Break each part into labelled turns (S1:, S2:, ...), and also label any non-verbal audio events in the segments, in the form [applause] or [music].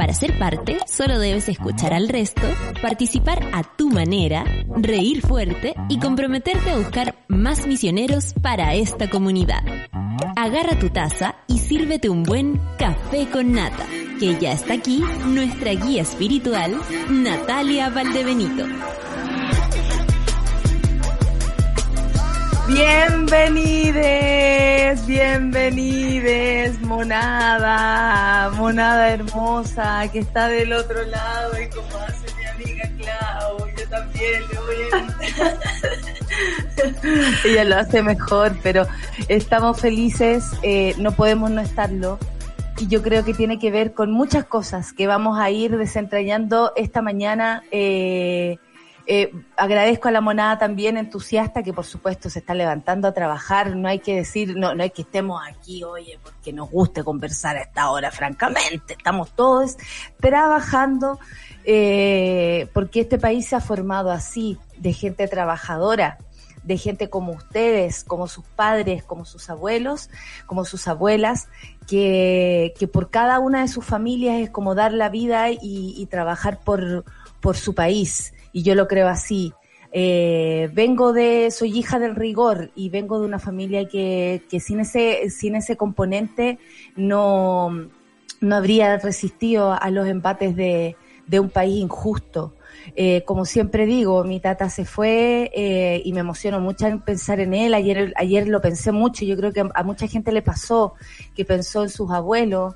S1: Para ser parte, solo debes escuchar al resto, participar a tu manera, reír fuerte y comprometerte a buscar más misioneros para esta comunidad. Agarra tu taza y sírvete un buen café con nata, que ya está aquí nuestra guía espiritual, Natalia Valdebenito.
S2: Bienvenides, bienvenides, monada, monada hermosa que está del otro lado y como hace mi amiga Clau, yo también le voy a [laughs] Ella lo hace mejor, pero estamos felices, eh, no podemos no estarlo. Y yo creo que tiene que ver con muchas cosas que vamos a ir desentrañando esta mañana. Eh, eh, agradezco a la monada también entusiasta que por supuesto se está levantando a trabajar. No hay que decir, no, no hay que estemos aquí, oye, porque nos guste conversar a esta hora, francamente. Estamos todos trabajando eh, porque este país se ha formado así, de gente trabajadora, de gente como ustedes, como sus padres, como sus abuelos, como sus abuelas, que, por cada una de sus familias es como dar la vida y, trabajar por su país y yo lo creo así. Eh, vengo de, soy hija del rigor y vengo de una familia que, que sin ese, sin ese componente no, no habría resistido a los empates de, de un país injusto. Eh, como siempre digo, mi tata se fue eh, y me emociono mucho en pensar en él. Ayer, ayer lo pensé mucho. Yo creo que a mucha gente le pasó que pensó en sus abuelos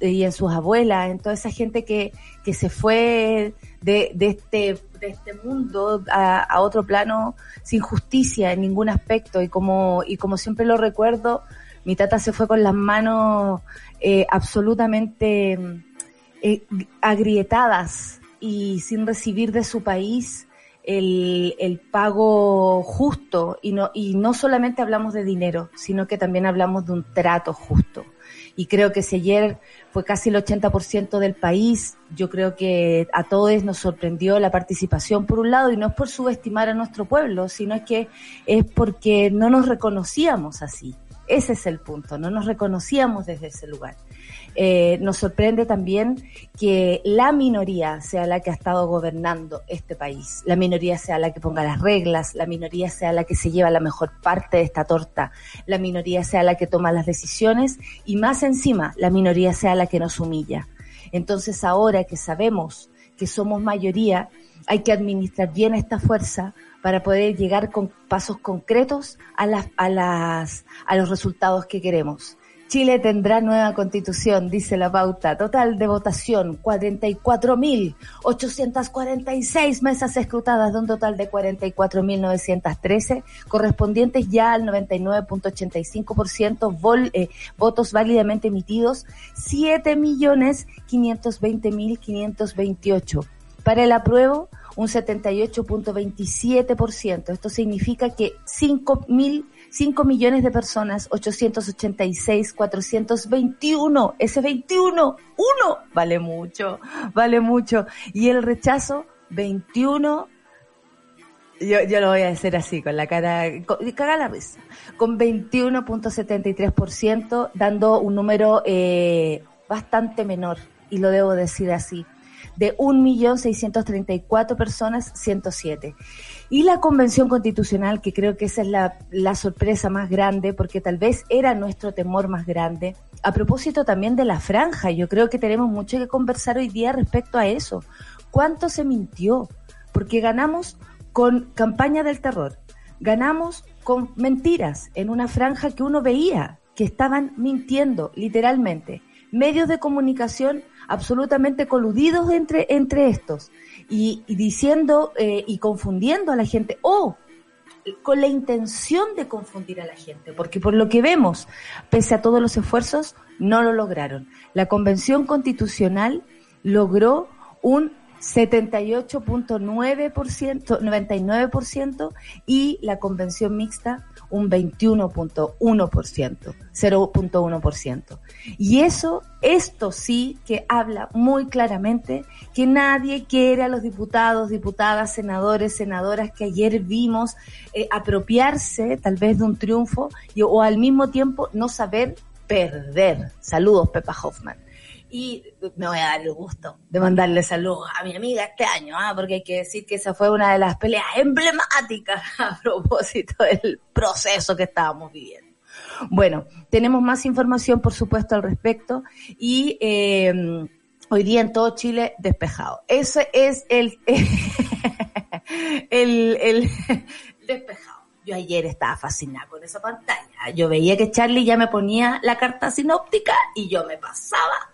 S2: y en sus abuelas, en toda esa gente que, que se fue de, de este de este mundo a, otro plano sin justicia en ningún aspecto. Y como, y como siempre lo recuerdo, mi tata se fue con las manos eh, absolutamente eh, agrietadas y sin recibir de su país el, el, pago justo. Y no, y no solamente hablamos de dinero, sino que también hablamos de un trato justo y creo que si ayer fue casi el 80% del país, yo creo que a todos nos sorprendió la participación por un lado y no es por subestimar a nuestro pueblo, sino es que es porque no nos reconocíamos así. Ese es el punto, no nos reconocíamos desde ese lugar. Eh, nos sorprende también que la minoría sea la que ha estado gobernando este país, la minoría sea la que ponga las reglas, la minoría sea la que se lleva la mejor parte de esta torta, la minoría sea la que toma las decisiones y más encima la minoría sea la que nos humilla. Entonces ahora que sabemos que somos mayoría, hay que administrar bien esta fuerza para poder llegar con pasos concretos a las, a las, a los resultados que queremos. Chile tendrá nueva constitución, dice la pauta. Total de votación, 44.846 mesas escrutadas de un total de 44.913, correspondientes ya al 99.85% eh, votos válidamente emitidos, 7.520.528. Para el apruebo, un 78.27%. Esto significa que 5.000 5 millones de personas, 886, 421, ese 21, uno, vale mucho, vale mucho. Y el rechazo, 21, yo, yo lo voy a decir así, con la cara, caga la risa, con 21.73%, dando un número eh, bastante menor, y lo debo decir así, de 1.634 personas, 107. Y la Convención Constitucional, que creo que esa es la, la sorpresa más grande, porque tal vez era nuestro temor más grande, a propósito también de la franja, yo creo que tenemos mucho que conversar hoy día respecto a eso. ¿Cuánto se mintió? Porque ganamos con campaña del terror, ganamos con mentiras en una franja que uno veía que estaban mintiendo literalmente. Medios de comunicación absolutamente coludidos entre, entre estos y, diciendo eh, y confundiendo a la gente o con la intención de confundir a la gente, porque por lo que vemos, pese a todos los esfuerzos, no lo lograron. La Convención Constitucional logró un 78.9%, 99% y la convención mixta un 21.1%, 0.1%. Y eso, esto sí que habla muy claramente que nadie quiere a los diputados, diputadas, senadores, senadoras que ayer vimos eh, apropiarse tal vez de un triunfo y, o al mismo tiempo no saber perder. Saludos, Pepa Hoffman y me voy a dar el gusto de mandarle saludos a mi amiga este año, ¿ah? porque hay que decir que esa fue una de las peleas emblemáticas [laughs] a propósito del proceso que estábamos viviendo. Bueno, tenemos más información, por supuesto, al respecto y eh, hoy día en todo Chile despejado. Ese es el, [laughs] el, el [laughs] despejado. Yo ayer estaba fascinada con esa pantalla. Yo veía que Charlie ya me ponía la carta sinóptica y yo me pasaba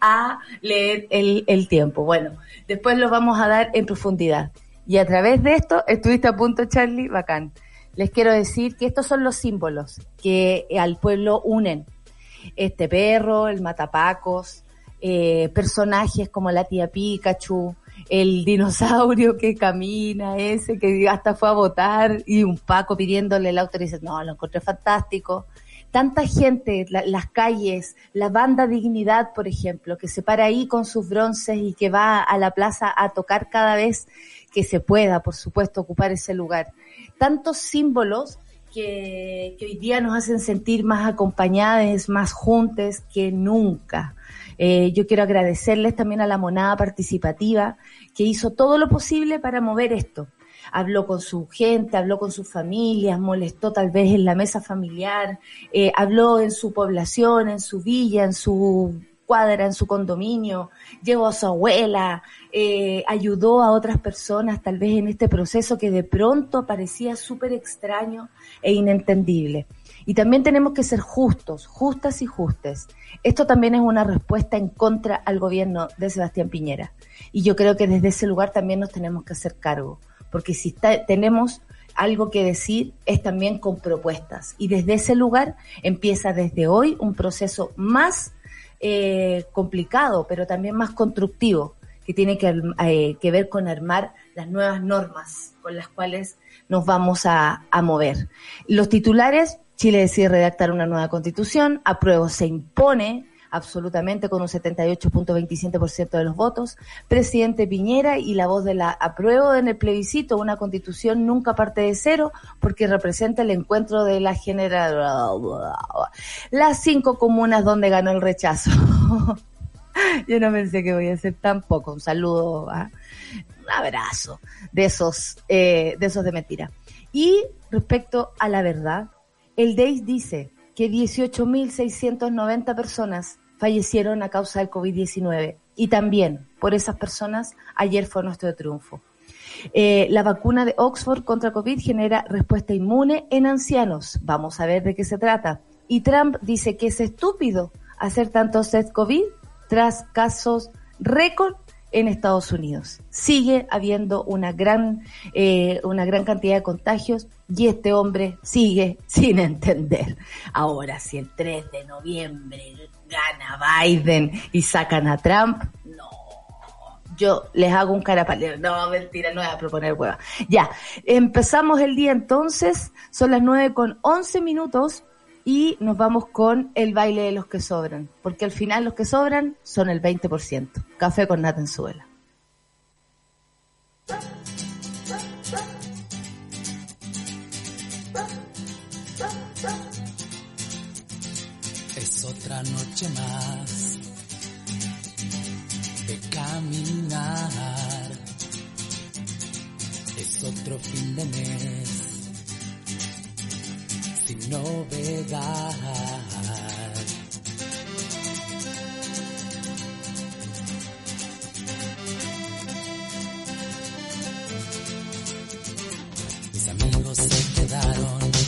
S2: a leer el, tiempo. Bueno, después lo vamos a dar en profundidad. Y a través de esto, estuviste a punto, Charlie, bacán. Les quiero decir que estos son los símbolos que al pueblo unen. Este perro, el matapacos, eh, personajes como la tía Pikachu, el dinosaurio que camina, ese que hasta fue a votar y un Paco pidiéndole la autorización. No, lo encontré fantástico tanta gente, las calles, la banda Dignidad, por ejemplo, que se para ahí con sus bronces y que va a la plaza a tocar cada vez que se pueda, por supuesto, ocupar ese lugar. Tantos símbolos que, hoy día nos hacen sentir más acompañadas, más juntas que nunca. Eh, yo quiero agradecerles también a la monada participativa que hizo todo lo posible para mover esto habló con su gente, habló con sus familias, molestó tal vez en la mesa familiar, eh, habló en su población, en su villa, en su cuadra, en su condominio, llevó a su abuela, eh, ayudó a otras personas tal vez en este proceso que de pronto parecía súper extraño e inentendible. Y también tenemos que ser justos, justas y justes. Esto también es una respuesta en contra al gobierno de Sebastián Piñera. Y yo creo que desde ese lugar también nos tenemos que hacer cargo porque si tenemos algo que decir es también con propuestas. Y desde ese lugar empieza desde hoy un proceso más eh, complicado, pero también más constructivo, que tiene que, eh, que, ver con armar las nuevas normas con las cuales nos vamos a, a mover. Los titulares, Chile decide redactar una nueva constitución, apruebo se impone absolutamente con un 78.27% de los votos. Presidente Piñera y la voz de la apruebo en el plebiscito, una constitución nunca parte de cero porque representa el encuentro de la general. Las cinco comunas donde ganó el rechazo. [laughs] Yo no pensé que voy a hacer tampoco. Un saludo, un abrazo de esos, eh, de esos de mentira. Y respecto a la verdad, el DEIS dice que 18.690 personas fallecieron a causa del COVID-19. Y también por esas personas ayer fue nuestro triunfo. Eh, la vacuna de Oxford contra COVID genera respuesta inmune en ancianos. Vamos a ver de qué se trata. Y Trump dice que es estúpido hacer tantos test COVID tras casos récord en Estados Unidos. Sigue habiendo una gran, eh, una gran cantidad de contagios y este hombre sigue [laughs] sin entender. Ahora, si el 3 de noviembre gana Biden y sacan a Trump, no. Yo les hago un carapalero. No, mentira, no voy a proponer hueva. Ya, empezamos el día entonces, son las 9 con 11 minutos y nos vamos con el baile de los que sobran, porque al final los que sobran son el 20%. Café con nata en suela.
S3: Más de caminar. Es otro fin de mes sin novedad. Mis amigos se quedaron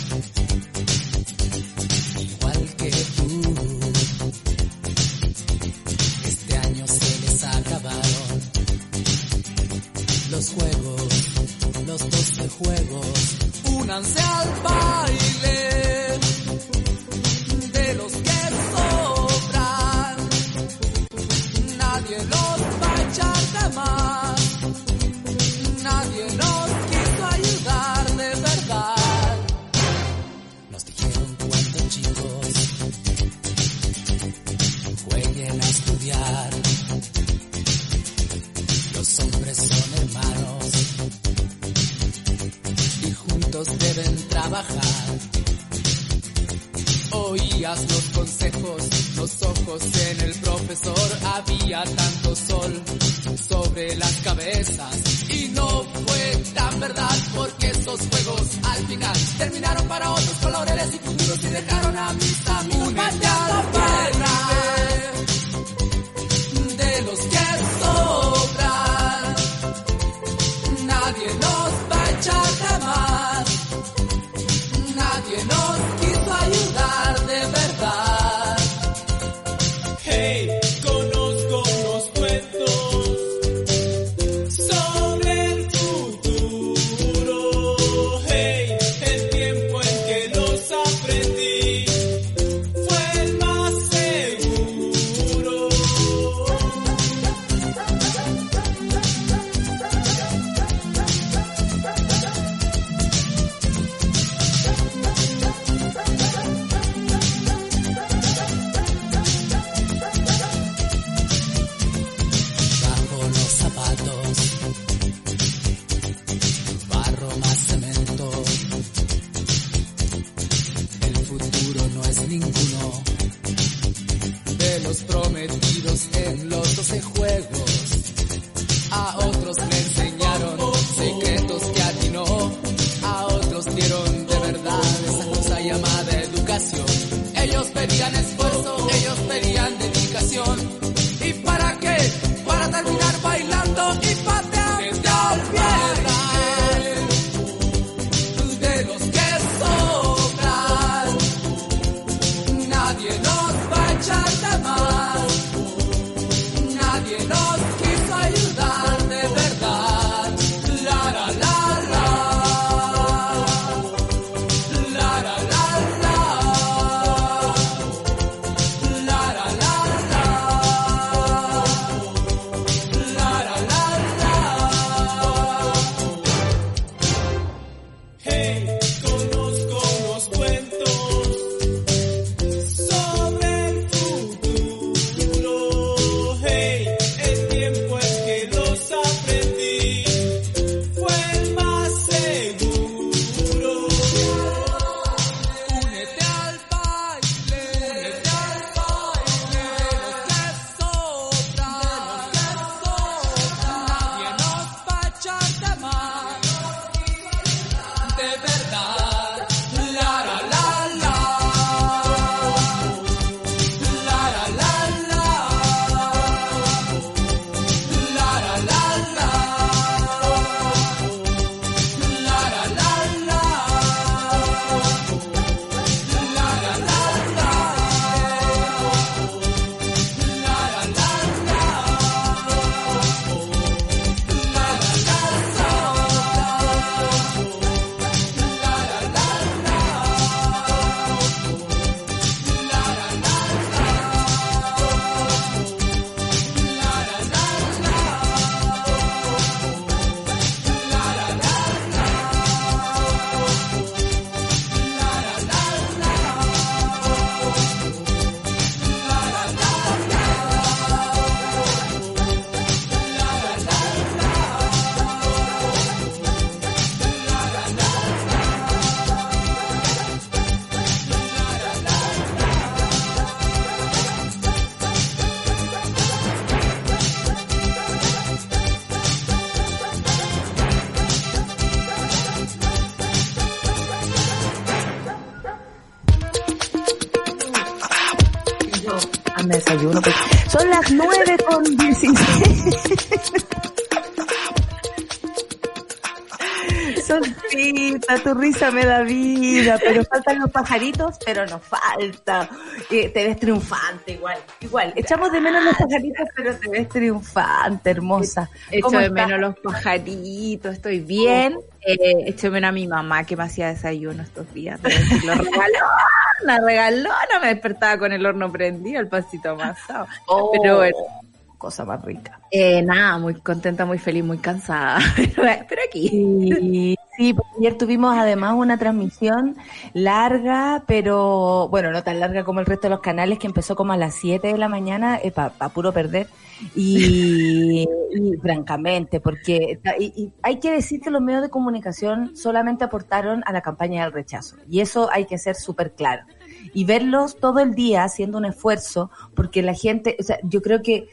S2: risa me da vida, pero [laughs] faltan los pajaritos, pero nos falta. Eh, te ves triunfante igual, igual. Echamos de menos los pajaritos, pero te ves triunfante, hermosa.
S4: Echo de menos los pajaritos, estoy bien. Eh, echo de menos a mi mamá que me hacía desayuno estos días. Lo regalona, regalona, me despertaba con el horno prendido, el pasito amasado. Pero oh. bueno
S2: cosa más rica.
S4: Eh, nada, muy contenta, muy feliz, muy cansada. [laughs] Pero aquí.
S2: Sí, sí, porque ayer tuvimos además una transmisión larga, pero bueno, no tan larga como el resto de los canales, que empezó como a las 7 de la mañana, eh, para puro perder. Y, [laughs] y francamente, porque y- y hay que decir que los medios de comunicación solamente aportaron a la campaña del rechazo. Y eso hay que ser súper claro. Y verlos todo el día haciendo un esfuerzo, porque la gente, o sea, yo creo que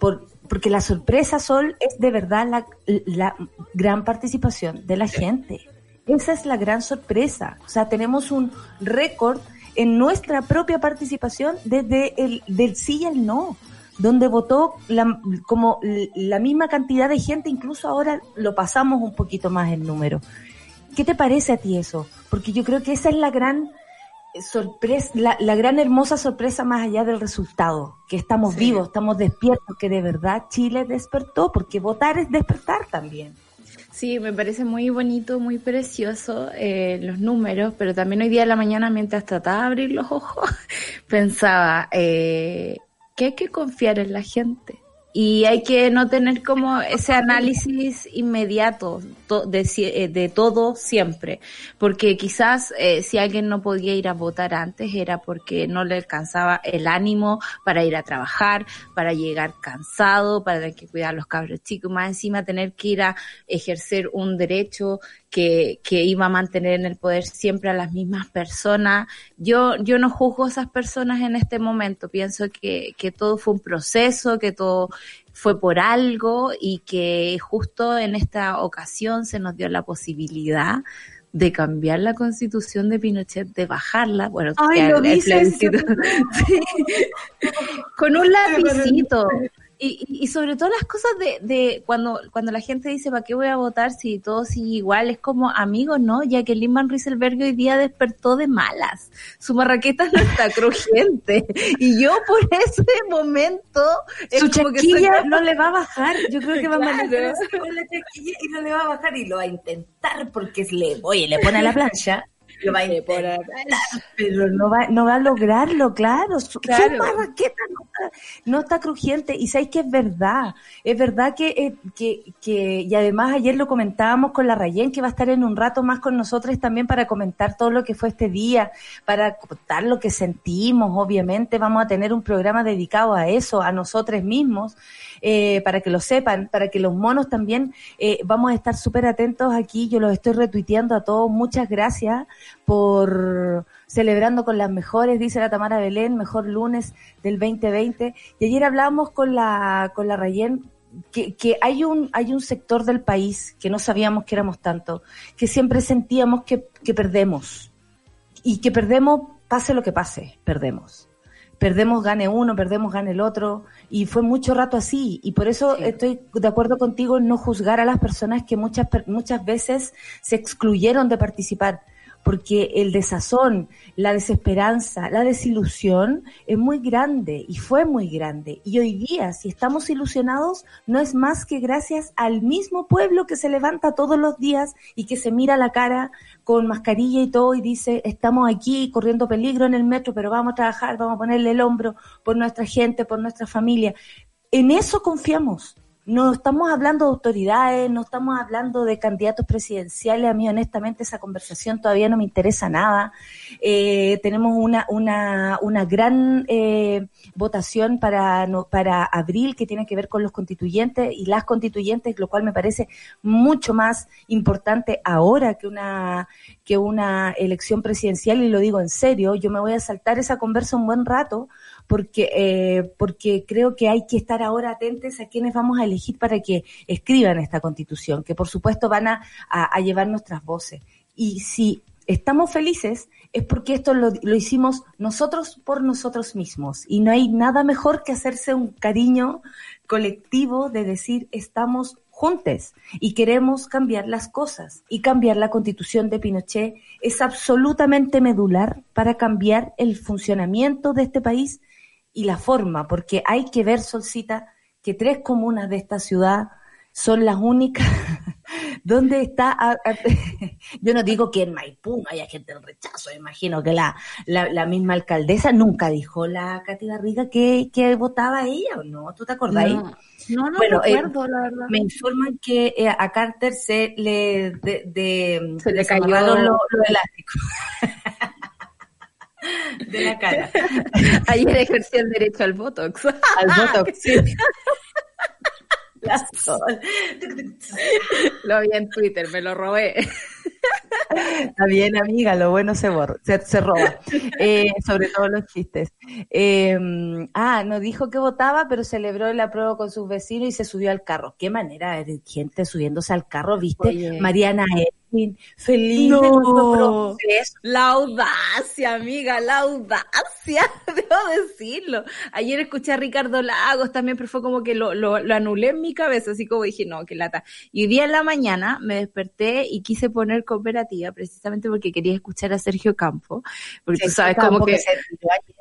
S2: por, porque la sorpresa, Sol, es de verdad la, la gran participación de la gente. Esa es la gran sorpresa. O sea, tenemos un récord en nuestra propia participación desde el del sí y el no, donde votó la, como la misma cantidad de gente, incluso ahora lo pasamos un poquito más el número. ¿Qué te parece a ti eso? Porque yo creo que esa es la gran sorpresa, la, la gran hermosa sorpresa más allá del resultado, que estamos
S4: Sí.
S2: vivos, estamos despiertos, que de verdad Chile despertó, porque votar es despertar también.
S4: Sí, me parece muy bonito, muy precioso eh, los números, pero también hoy día de la mañana, mientras trataba de abrir los ojos, [laughs] pensaba eh, que hay que confiar en la gente y hay que no tener como ese análisis inmediato eh, de todo siempre, porque quizás eh, si alguien no podía ir a votar antes era porque no le alcanzaba el ánimo para ir a trabajar, para llegar cansado, para tener que cuidar a los cabros chicos, más encima tener que ir a ejercer un derecho que, iba a mantener en el poder siempre a las mismas personas. Yo, yo no juzgo a esas personas en este momento, pienso que todo fue un proceso, que todo fue por algo y que justo en esta ocasión se nos dio la posibilidad de cambiar la constitución de Pinochet, de bajarla, bueno,
S2: Ay,
S4: que
S2: lo
S4: el- el
S2: dices,
S4: plebiscito- [laughs] [laughs] Sí. con un lapicito. Y, y sobre todo las cosas de, de cuando, cuando la gente dice, ¿para qué voy a votar si todo sigue igual? Es como, amigos, ¿no? Ya que Lindman Rieselberg hoy día despertó de malas. Su marraqueta no está [laughs] crujiente. Y yo por ese momento... es
S2: Su
S4: soy
S2: chaquilla no le va a bajar. Yo creo que va a
S4: Claro.
S2: mantenerse con la chaquilla y no le va a bajar y lo va a intentar porque le, oye, le pone a la plancha. Lo va a intentar, pero no va, no va a lograrlo, claro. Su, su
S4: Claro.
S2: marraqueta no está, no está crujiente y sabes que es verdad. Es verdad que, eh, que, que, y además ayer lo comentábamos con la Rayen, que va a estar en un rato más con nosotros también para comentar todo lo que fue este día, para contar lo que sentimos, obviamente. Vamos a tener un programa dedicado a eso, a nosotros mismos, eh, para que lo sepan, para que los monos también, eh, vamos a estar súper atentos aquí. Yo los estoy retuiteando a todos. Muchas gracias por celebrando con las mejores, dice la Tamara Belén, mejor lunes del 2020. Y ayer hablábamos con la, con la Rayen que, que hay un, hay un sector del país que no sabíamos que éramos tanto, que siempre sentíamos que, que perdemos. Y que perdemos, pase lo que pase, perdemos. Perdemos, gane uno, perdemos, gane el otro. Y fue mucho rato así. Y por eso
S4: Sí.
S2: estoy de acuerdo contigo en no juzgar a las personas que muchas, muchas veces se excluyeron de participar porque el desazón, la desesperanza, la desilusión es muy grande y fue muy grande. Y hoy día, si estamos ilusionados, no es más que gracias al mismo pueblo que se levanta todos los días y que se mira la cara con mascarilla y todo y dice, estamos aquí corriendo peligro en el metro, pero vamos a trabajar, vamos a ponerle el hombro por nuestra gente, por nuestra familia. En eso confiamos. No estamos hablando de autoridades, no estamos hablando de candidatos presidenciales. A mí, honestamente, esa conversación todavía no me interesa nada. Eh, tenemos una, una, una gran eh, votación para, no- para abril que tiene que ver con los constituyentes y las constituyentes, lo cual me parece mucho más importante ahora que una, que una elección presidencial. Y lo digo en serio, yo me voy a saltar esa conversa un buen rato porque, eh, porque creo que hay que estar ahora atentos a quienes vamos a elegir para que escriban esta constitución, que por supuesto van a, a- llevar nuestras voces. Y si estamos felices es porque esto lo, lo hicimos nosotros por nosotros mismos. Y no hay nada mejor que hacerse un cariño colectivo de decir estamos juntos y queremos cambiar las cosas. Y cambiar la constitución de Pinochet es absolutamente medular para cambiar el funcionamiento de este país y la forma, porque hay que ver, Solcita, que tres comunas de esta ciudad son las únicas [laughs] ¿Dónde está? a- a- [laughs] yo no digo que en Maipú no haya gente del rechazo, imagino que la, la, la misma alcaldesa nunca dijo la Katy Garriga que, que votaba ella o no, ¿tú te acordás?
S4: No, no, no
S2: Bueno, eh,
S4: recuerdo, la verdad.
S2: Me informan que eh, a Carter se le de, de-
S4: Se le cayó-
S2: los los elásticos [laughs] de la cara. [laughs]
S4: Ayer ejerció el derecho al Botox. [laughs]
S2: Al Botox, sí. La sol.
S4: lo vi en Twitter, me lo robé.
S2: Está bien, amiga, lo bueno se borra, se, se roba. Eh, sobre todo los chistes. Eh, ah, no dijo que votaba, pero celebró el apruebo con sus vecinos y se subió al carro. Qué manera de gente subiéndose al carro, ¿viste?
S4: Oye.
S2: Mariana Feliz
S4: No.
S2: de nuestro proceso.
S4: La audacia, amiga, la audacia, [laughs] debo decirlo. Ayer escuché a Ricardo Lagos también, pero fue como que lo, lo, lo anulé en mi cabeza, así como dije, no, qué lata. Y hoy día en la mañana me desperté y quise poner cooperativa, precisamente porque quería escuchar a Sergio Campo, porque tú sabes como que...
S2: se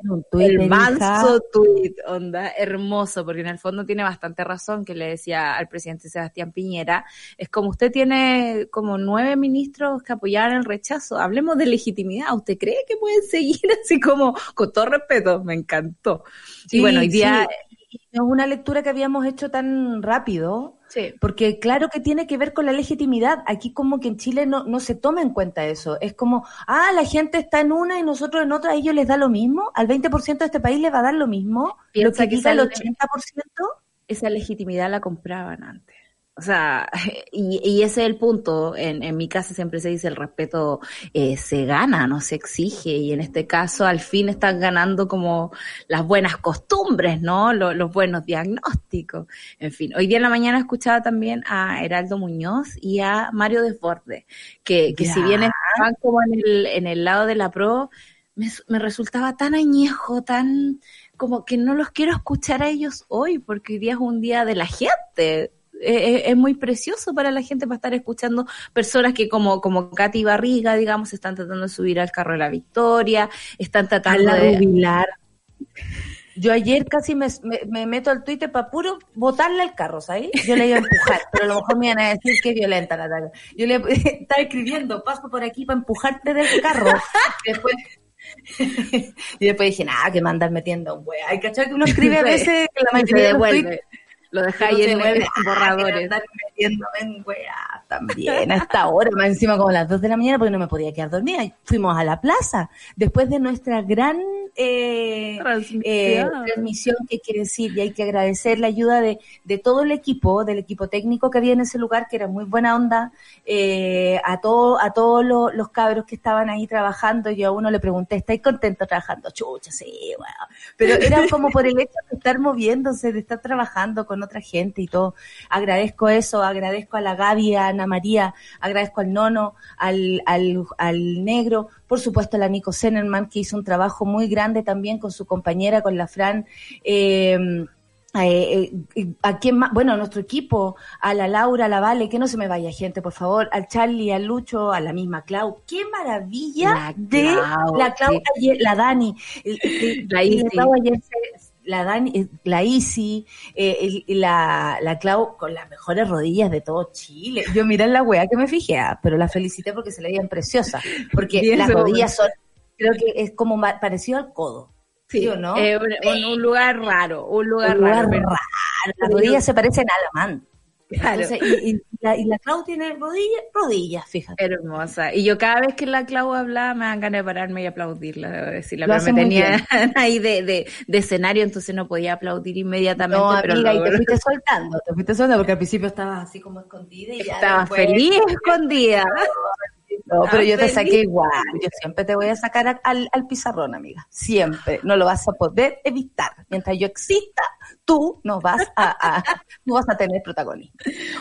S2: un
S4: El manso tweet, onda, hermoso, porque en el fondo tiene bastante razón que le decía al presidente Sebastián Piñera, es como usted tiene como nueve ministros que apoyaban el rechazo, hablemos de legitimidad, ¿usted cree que pueden seguir [laughs] así como, con todo respeto, me encantó. y bueno, hoy día,
S2: sí. Es una lectura que habíamos hecho tan rápido,
S4: sí,
S2: porque claro que tiene que ver con la legitimidad. Aquí como que en Chile no, no se toma en cuenta eso. Es como, ah, la gente está en una y nosotros en otra, a ellos les da lo mismo. Al 20% de este país les va a dar lo mismo. lo
S4: Piensa
S2: que
S4: que
S2: diga el
S4: sale-
S2: 80%.
S4: esa legitimidad la compraban antes. O sea, [laughs] y, y ese es el punto. En, en mi casa siempre se dice el respeto eh, se gana, no se exige. Y en este caso, al fin están ganando como las buenas costumbres, ¿no? Lo- los buenos diagnósticos. En fin, hoy día en la mañana escuchaba también a Heraldo Muñoz y a Mario Desbordes, que, que si bien estaban como en el, en el lado de la pro, me, me resultaba tan añejo, tan como que no los quiero escuchar a ellos hoy, porque hoy día es un día de la gente. Eh, eh, es muy precioso para la gente para estar escuchando personas que como, como Katy Barriga, digamos, están tratando de subir al carro de la victoria, están tratando
S2: la
S4: de...
S2: Rubilar. Yo ayer casi me, me- me meto al Twitter para puro botarle al carro, ¿sabes? Yo le iba a empujar, pero a lo mejor me iban a decir que violenta Natalia. Yo le [laughs] estaba escribiendo, paso por aquí para empujarte del carro. [laughs] Después, [laughs] y después dije, nada, que me andas metiendo un wea. Hay cachado que uno escribe a veces que la mayoría de los.
S4: Lo dejáis en nueve [laughs] borradores.
S2: Andar metiéndome en weá también a esta hora, más encima como a las 2 de la mañana porque no me podía quedar dormida. Y Fuimos a la plaza después de nuestra gran eh,
S4: Transmisión.
S2: eh, transmisión que quiere decir y hay que agradecer la ayuda de, de todo el equipo, del equipo técnico que había en ese lugar, que era muy buena onda, eh, a todo, a todos los, los cabros que estaban ahí trabajando. Yo a uno le pregunté, ¿estáis contento trabajando? Chucha, sí, bueno. Pero era como por el hecho de estar moviéndose, de estar trabajando con otra gente y todo. Agradezco eso, agradezco a la Gaby, a Ana María, agradezco al Nono, al, al, al Negro, por supuesto a la Nico Zenerman, que hizo un trabajo muy grande también con su compañera, con la Fran. Eh, eh, eh, a quién más, bueno, a nuestro equipo, a la Laura, a la Vale, que no se me vaya gente, por favor, al Charlie, al Lucho, a la misma Clau. Qué maravilla
S4: La
S2: de
S4: Clau,
S2: la Clau
S4: sí.
S2: ayer, la Dani, el- el-. Clau ayer se- la Dani, eh, la Isi, eh, la, la Clau con las mejores rodillas de todo Chile. Yo miré en la wea que me fijé, ah, pero la felicité porque se le veían preciosas, porque las rodillas son, creo que es como parecido al codo. ¿Sí o no?
S4: eh, un, lugar raro, un lugar,
S2: Un lugar
S4: raro.
S2: raro. Las rodillas se parecen a la man.
S4: Claro.
S2: Entonces, y, y la, y la Clau tiene rodillas, rodillas, fíjate.
S4: Hermosa. Y yo cada vez que la Clau hablaba me dan ganas de pararme y aplaudirla, debo decirla.
S2: Lo
S4: Pero me tenía [laughs] ahí de, de, de escenario, entonces no podía aplaudir inmediatamente.
S2: No,
S4: pero
S2: amiga, y te fuiste soltando, te fuiste soltando porque al [laughs] principio estabas así como escondida y ya
S4: estaba
S2: después-
S4: feliz [laughs] escondida.
S2: No, pero yo te saqué igual. Yo siempre te voy a sacar a- al, al pizarrón, amiga. Siempre. No lo vas a poder evitar. Mientras yo exista, tú no vas a, a- [laughs] no vas a tener protagonismo.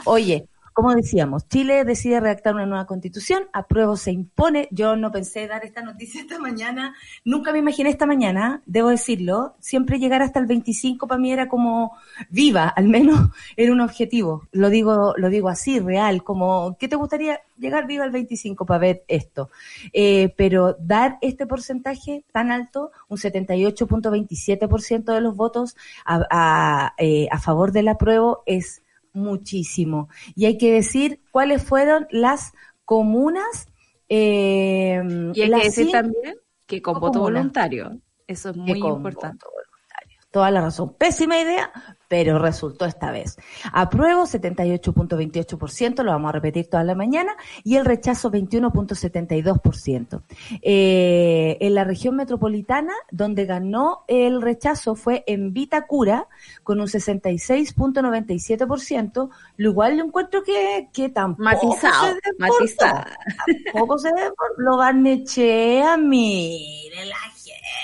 S2: Oye, como decíamos, Chile decide redactar una nueva constitución, apruebo se impone. Yo no pensé dar esta noticia esta mañana, nunca me imaginé esta mañana, debo decirlo. Siempre llegar hasta el 25 para mí era como viva, al menos [laughs] era un objetivo. Lo digo, lo digo así, real, como, ¿qué te gustaría llegar viva al 25 para ver esto? Eh, pero dar este porcentaje tan alto, un 78.27% de los votos a, a, eh, a favor del apruebo es muchísimo. Y hay que decir cuáles fueron las comunas. Eh,
S4: Y hay
S2: las
S4: que decir también que con voto voluntario. Eso es muy importante.
S2: voto. Toda la razón. Pésima idea, pero resultó esta vez. Apruebo 78.28%, lo vamos a repetir toda la mañana, y el rechazo 21.72%. Eh, en la región metropolitana, donde ganó el rechazo fue en Vitacura, con un 66.97%, lo igual lo encuentro que, que tampoco
S4: Matizado,
S2: se desbordó.
S4: matizado.
S2: Tampoco se desbordó. Lo barnechea, mire la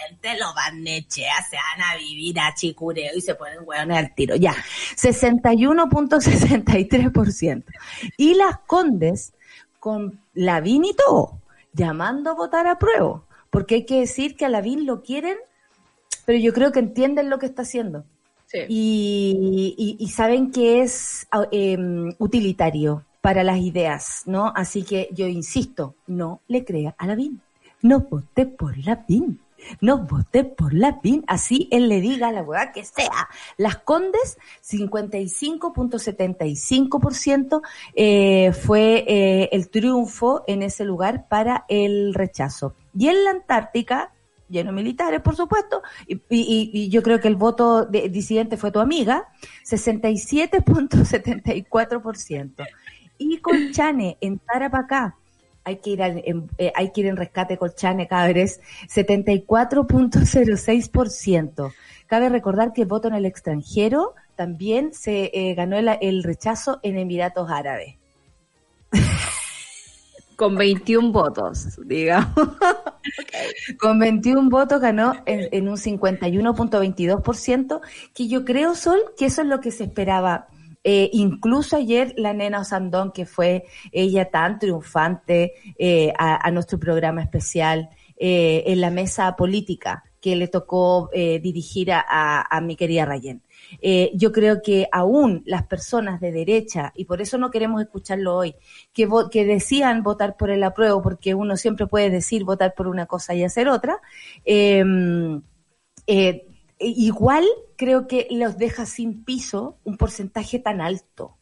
S2: gente, lo barnechea, se van a vivir a chicureo y se ponen hueones al tiro. Ya, 61.63%. Y las condes, con Lavín y todo, llamando a votar a prueba. Porque hay que decir que a Lavín lo quieren, pero yo creo que entienden lo que está haciendo
S4: Sí.
S2: y, y- y saben que es ah, em, utilitario para las ideas, ¿no? Así que yo insisto, no le crea a Lavín. No voté por Lavín. No voté por Lavín. Así él le diga a la hueá que sea. Las Condes, 55.75% eh, fue eh, el triunfo en ese lugar para el rechazo. Y en la Antártica, lleno de militares, por supuesto, y, y- y yo creo que el voto de- disidente fue tu amiga, 67.74%. Y Colchane, [coughs] en Tarapacá, hay que ir al- en, eh, hay que ir en rescate Colchane, cabres, 74.06%. Cabe recordar que el voto en el extranjero también se eh, ganó el, el rechazo en Emiratos Árabes.
S4: Con 21 votos, digamos. [laughs]
S2: Con 21 votos ganó en, en un 51.22%, que yo creo, Sol, que eso es lo que se esperaba. Eh, incluso ayer la nena Osandón, que fue ella tan triunfante eh, a, nuestro programa especial eh, en la mesa política que le tocó dirigir a, mi querida Rayen. Yo creo que aún las personas de derecha, y por eso no queremos escucharlo hoy, que, vo- que decían votar por el apruebo, porque uno siempre puede decir votar por una cosa y hacer otra, eh, eh, igual creo que los deja sin piso un porcentaje tan alto.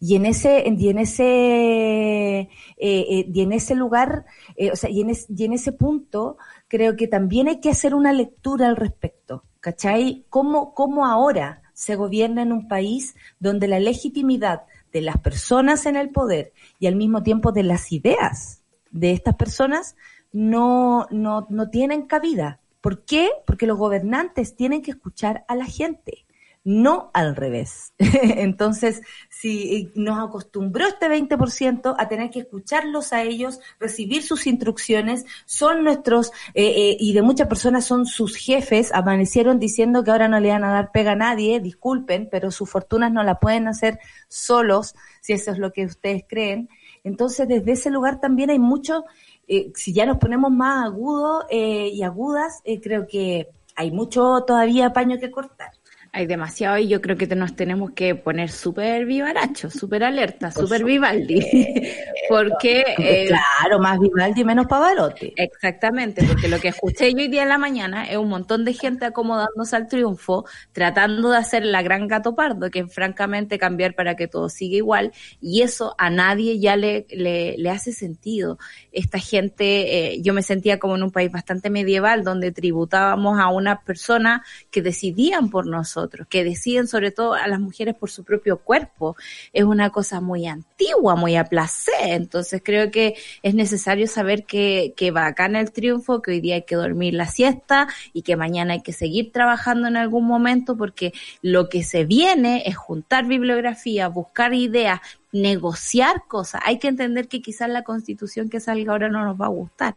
S2: Y en ese, en ese, eh, eh, en ese lugar, eh, o sea, y en, es- y en ese punto, creo que también hay que hacer una lectura al respecto. ¿Cachai? ¿Cómo, cómo ahora se gobierna en un país donde la legitimidad de las personas en el poder y al mismo tiempo de las ideas de estas personas no, no, no tienen cabida? ¿Por qué? Porque los gobernantes tienen que escuchar a la gente, no al revés. [laughs] Entonces, si nos acostumbró este 20% a tener que escucharlos a ellos, recibir sus instrucciones, son nuestros, eh, eh, y de muchas personas son sus jefes, amanecieron diciendo que ahora no le van a dar pega a nadie, disculpen, pero sus fortunas no la pueden hacer solos, si eso es lo que ustedes creen. Entonces, desde ese lugar también hay mucho, eh, si ya nos ponemos más agudos eh, y agudas, eh, creo que hay mucho todavía paño que cortar.
S4: Hay demasiado y yo creo que nos tenemos que poner súper vivarachos, súper alerta, súper Vivaldi. [laughs] porque eh,
S2: claro, más Vivaldi, menos Pavarotti.
S4: Exactamente, porque lo que escuché yo hoy día en la mañana es un montón de gente acomodándose al triunfo, tratando de hacer la gran gato pardo, que es francamente cambiar para que todo siga igual, y eso a nadie ya le, le, le hace sentido. Esta gente, eh, yo me sentía como en un país bastante medieval, donde tributábamos a unas personas que decidían por nosotros, que deciden sobre todo a las mujeres por su propio cuerpo. Es una cosa muy antigua, muy a placer, entonces creo que es necesario saber que, que bacán el triunfo, que hoy día hay que dormir la siesta y que mañana hay que seguir trabajando en algún momento porque lo que se viene es juntar bibliografía, buscar ideas, negociar cosas. Hay que entender que quizás la constitución que salga ahora no nos va a gustar.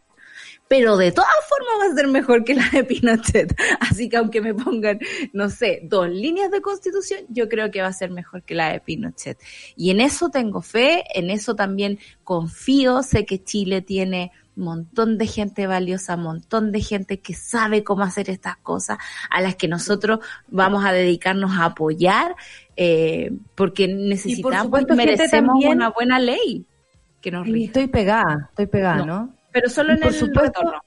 S4: Pero de todas formas va a ser mejor que la de Pinochet. [laughs] Así que aunque me pongan, no sé, dos líneas de constitución, yo creo que va a ser mejor que la de Pinochet. Y en eso tengo fe, en eso también confío. Sé que Chile tiene un montón de gente valiosa, montón de gente que sabe cómo hacer estas cosas, a las que nosotros vamos a dedicarnos a apoyar, eh, porque necesitamos y merecemos
S2: también-
S4: una buena ley que nos
S2: Y
S4: rija.
S2: Estoy pegada, estoy pegada,
S4: No.
S2: ¿no?
S4: Pero solo en
S2: por
S4: el
S2: supuesto-
S4: retorno.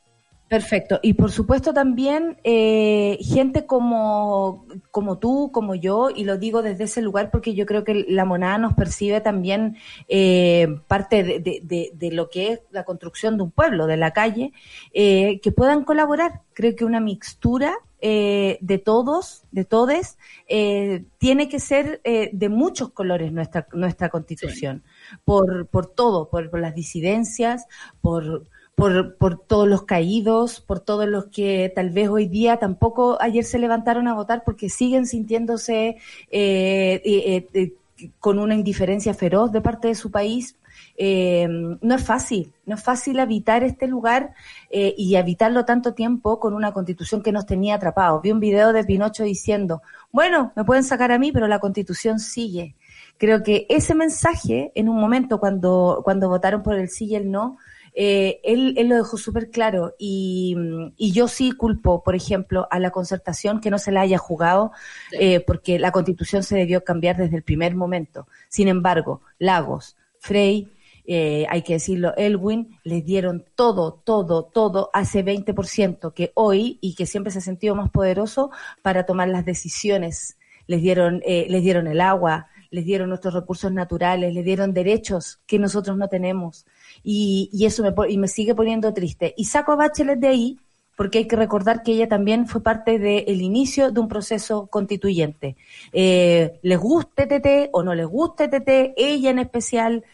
S2: Perfecto. Y por supuesto también eh, gente como, como tú, como yo, y lo digo desde ese lugar porque yo creo que la monada nos percibe también eh, parte de, de, de, lo que es la construcción de un pueblo, de la calle, eh, que puedan colaborar. Creo que una mixtura eh, de todos, de todes, eh, tiene que ser eh, de muchos colores nuestra, nuestra constitución, por, por todo, por, por las disidencias, por por, por todos los caídos, por todos los que tal vez hoy día tampoco ayer se levantaron a votar porque siguen sintiéndose eh, eh, eh, con una indiferencia feroz de parte de su país. Eh, no es fácil, no es fácil habitar este lugar y habitarlo tanto tiempo con una constitución que nos tenía atrapados. Vi un video de Pinocho diciendo, bueno, me pueden sacar a mí, pero la constitución sigue. Creo que ese mensaje, en un momento cuando, cuando votaron por el sí y el no, eh, él, él, lo dejó súper claro y, y, yo sí culpo, por ejemplo, a la concertación que no se la haya jugado eh, porque la constitución se debió cambiar desde el primer momento. Sin embargo, Lagos, Frey, eh, hay que decirlo, Elwin, les dieron todo, todo, todo a ese 20% que hoy y que siempre se ha sentido más poderoso para tomar las decisiones. Les dieron, eh, les dieron el agua, les dieron nuestros recursos naturales, les dieron derechos que nosotros no tenemos y, y eso me, y me sigue poniendo triste. Y saco a Bachelet de ahí porque hay que recordar que ella también fue parte del inicio de un proceso constituyente. Eh, les guste TT o no les guste TT, ella en especial,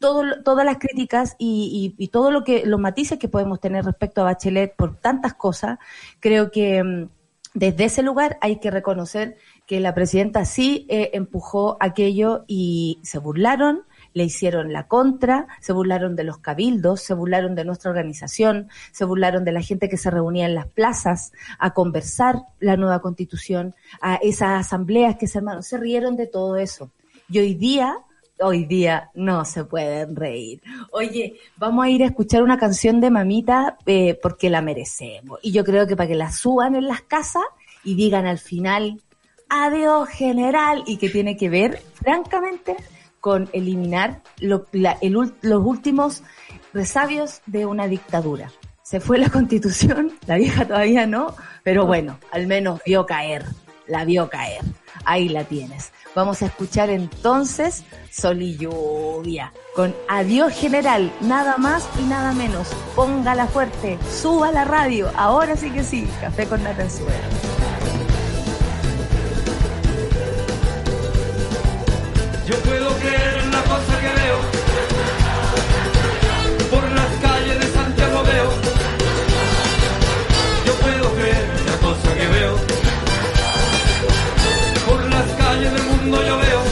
S2: todo, todas las críticas y, y, y, todo lo que los matices que podemos tener respecto a Bachelet por tantas cosas, creo que mm, desde ese lugar hay que reconocer que la presidenta sí eh, empujó aquello y se burlaron, le hicieron la contra, se burlaron de los cabildos, se burlaron de nuestra organización, se burlaron de la gente que se reunía en las plazas a conversar la nueva constitución, a esas asambleas que se armaron, se rieron de todo eso. Y hoy día, hoy día no se pueden reír. Oye, vamos a ir a escuchar una canción de mamita eh, porque la merecemos. Y yo creo que para que la suban en las casas y digan al final, adiós general, y que tiene que ver, francamente, con eliminar los últimos resabios de una dictadura. Se fue la [laughs] constitución, la vieja todavía no, pero bueno, al menos vio caer, la vio caer. Ahí la tienes. Vamos a escuchar entonces Sol y Lluvia con Adiós General, nada más y nada menos. Póngala fuerte, suba la radio, ahora sí que sí, café con Natanzuela.
S5: Yo puedo creer en la cosa que veo. Por las calles de Santiago veo. Yo puedo creer en la cosa que veo. Por las calles del mundo yo veo.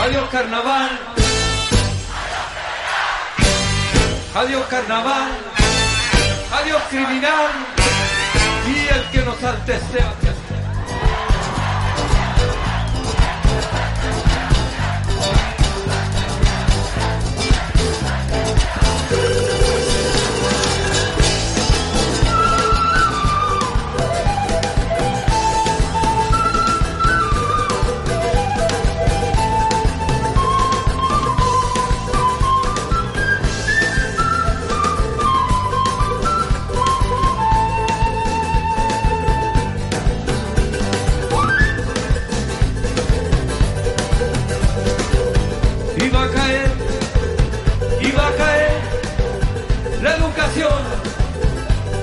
S5: Adiós carnaval. Adiós carnaval. Adiós criminal. Y el que nos salte sea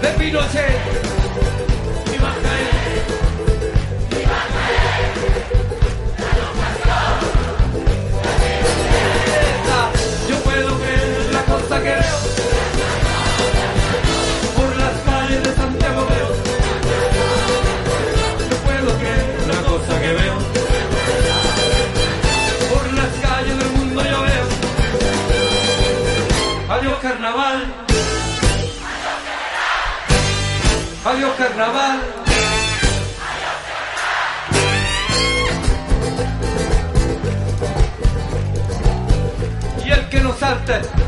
S5: de Pinochet. Iba a caer, iba a caer, la Yo puedo ver la cosa que veo. Por las calles de Santiago veo. Yo puedo ver la cosa que veo. Por las calles del mundo yo veo. Adiós carnaval. Adiós carnaval. Y el que no salte.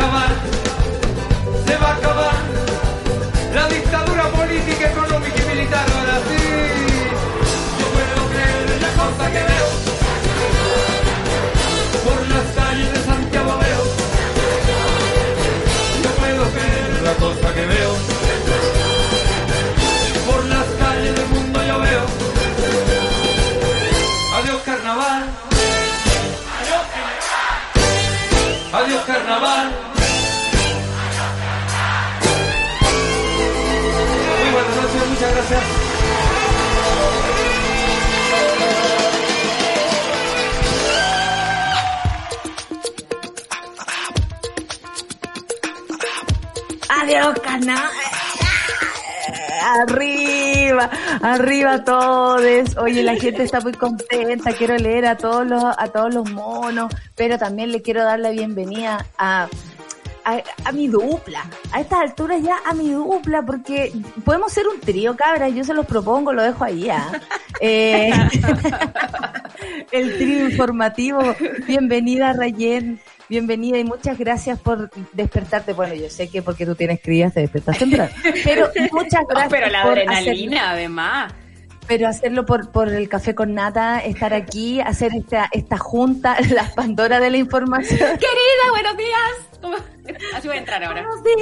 S6: Acabar, se va a acabar la dictadura política, económica y militar. Ahora sí, yo puedo creer en la cosa que veo por las calles de Santiago veo. Yo puedo creer en la cosa que veo por las calles del mundo yo veo. Adiós carnaval. Adiós carnaval.
S2: Adiós, canal. Arriba, arriba todos. Oye, la gente está muy contenta. Quiero leer a todos los, a todos los monos, pero también le quiero dar la bienvenida a, a, a mi dupla. A estas alturas ya a mi dupla, porque podemos ser un trío, cabras. Yo se los propongo, lo dejo ahí. ¿ah? [laughs] Eh, [laughs] el trío informativo. Bienvenida, Rayen. Bienvenida y muchas gracias por despertarte. Bueno, yo sé que porque tú tienes crías te despertas temprano. Pero [laughs] muchas gracias
S7: pero la
S2: por
S7: adrenalina,
S2: hacerlo,
S7: además.
S2: pero hacerlo por, por el café con nata, estar aquí, hacer esta, esta junta, las Pandora de la información.
S7: Querida, buenos días. ¿Cómo? Así voy a entrar ahora.
S2: Buenos días.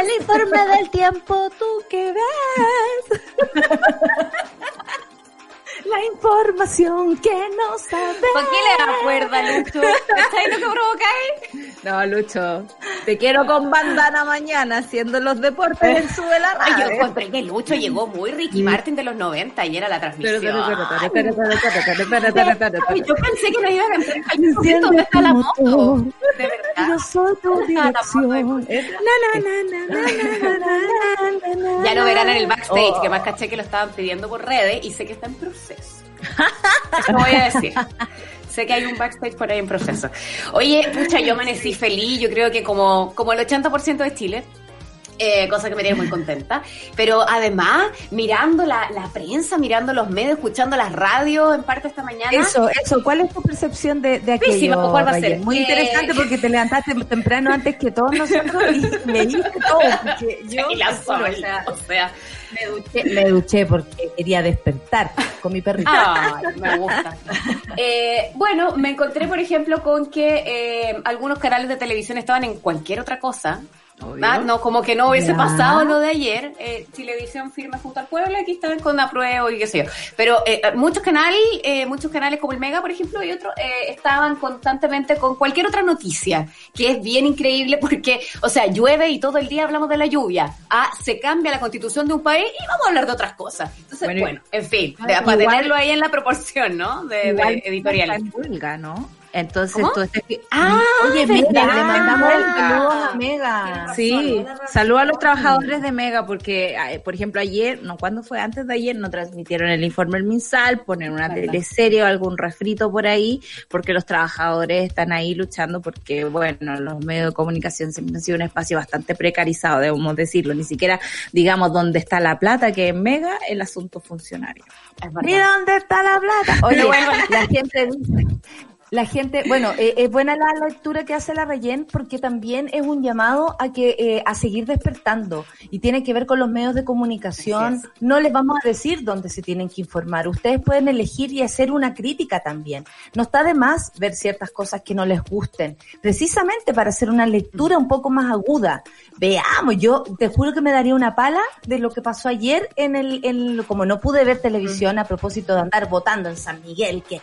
S2: El informe del tiempo, tú que ves. [laughs] La información que no sabes.
S7: ¿Por qué le cuerda, Lucho? ¿Estáis lo que provocáis?
S4: No, Lucho, te quiero con bandana mañana haciendo los deportes en la
S7: Ay, yo encontré que Lucho llegó muy Ricky Martin de los 90 y era la transmisión. Yo pensé que no iba a cantar el momento donde está la moto. De verdad.
S2: Yo soy tu
S7: Ah,
S2: dirección.
S7: Ya lo verán en el backstage, que más caché que lo estaban pidiendo por redes y sé que está en proceso. [laughs] Eso voy a decir. Sé que hay un backstage por ahí en proceso. Oye, pucha, yo amanecí feliz, yo creo que como, como el 80% de Chile. eh, cosa que me tiene muy contenta. Pero además, mirando la, la prensa, mirando los medios, escuchando las radios en parte esta mañana.
S2: Eso, eso, ¿cuál es tu percepción de, de aquello?
S7: Pésima, ¿cuál va a ser?
S2: Rayen? Muy
S7: Eh,
S2: interesante porque te levantaste temprano antes que todos nosotros y leíste todo. [laughs] Yo,
S7: y la
S2: sea,
S7: o sea,
S2: me duché, me duché porque quería despertar con mi perrito.
S7: Ay, me gusta. [laughs] Eh, bueno, me encontré, por ejemplo, con que eh, algunos canales de televisión estaban en cualquier otra cosa. Ah, No, como que no hubiese
S2: Ya.
S7: pasado lo de ayer. Eh, Televisión firme junto al pueblo, aquí estaban con apruebo y qué sé yo. Pero eh, muchos canales, eh, muchos canales como el Mega, por ejemplo, y otros, eh, estaban constantemente con cualquier otra noticia, que es bien increíble porque, o sea, llueve y todo el día hablamos de la lluvia. Ah, se cambia la constitución de un país y vamos a hablar de otras cosas. Entonces,
S4: Bueno,
S7: bueno, en fin,
S2: Ah,
S7: de- para
S2: igual-
S7: tenerlo ahí en la proporción, ¿no? De, de
S4: huelga, ¿no? Entonces
S7: ¿Cómo?
S4: tú estás...
S7: Ah,
S2: Oye,
S7: ¿verdad?
S2: Mega, le mandamos saludos a Mega.
S4: Sí, saludo a los trabajadores de Mega porque, por ejemplo, ayer, no, ¿cuándo fue? Antes de ayer no transmitieron el informe del MinSal, ponen una teleserie o algún refrito por ahí, porque los trabajadores están ahí luchando porque, bueno, los medios de comunicación siempre han sido un espacio bastante precarizado, debemos decirlo, ni siquiera, digamos, donde está la plata, que en Mega, el asunto funcionario.
S7: Es.
S2: Mira dónde está la plata. Oye, la gente dice, la gente, bueno, eh, es buena la lectura que hace la Reyen porque también es un llamado a que eh, a seguir despertando y tiene que ver con los medios de comunicación. No les vamos a decir dónde se tienen que informar. Ustedes pueden elegir y hacer una crítica también. No está de más ver ciertas cosas que no les gusten, precisamente para hacer una lectura un poco más aguda. Veamos, yo te juro que me daría una pala de lo que pasó ayer en el, en, como no pude ver televisión a propósito de andar votando en San Miguel, que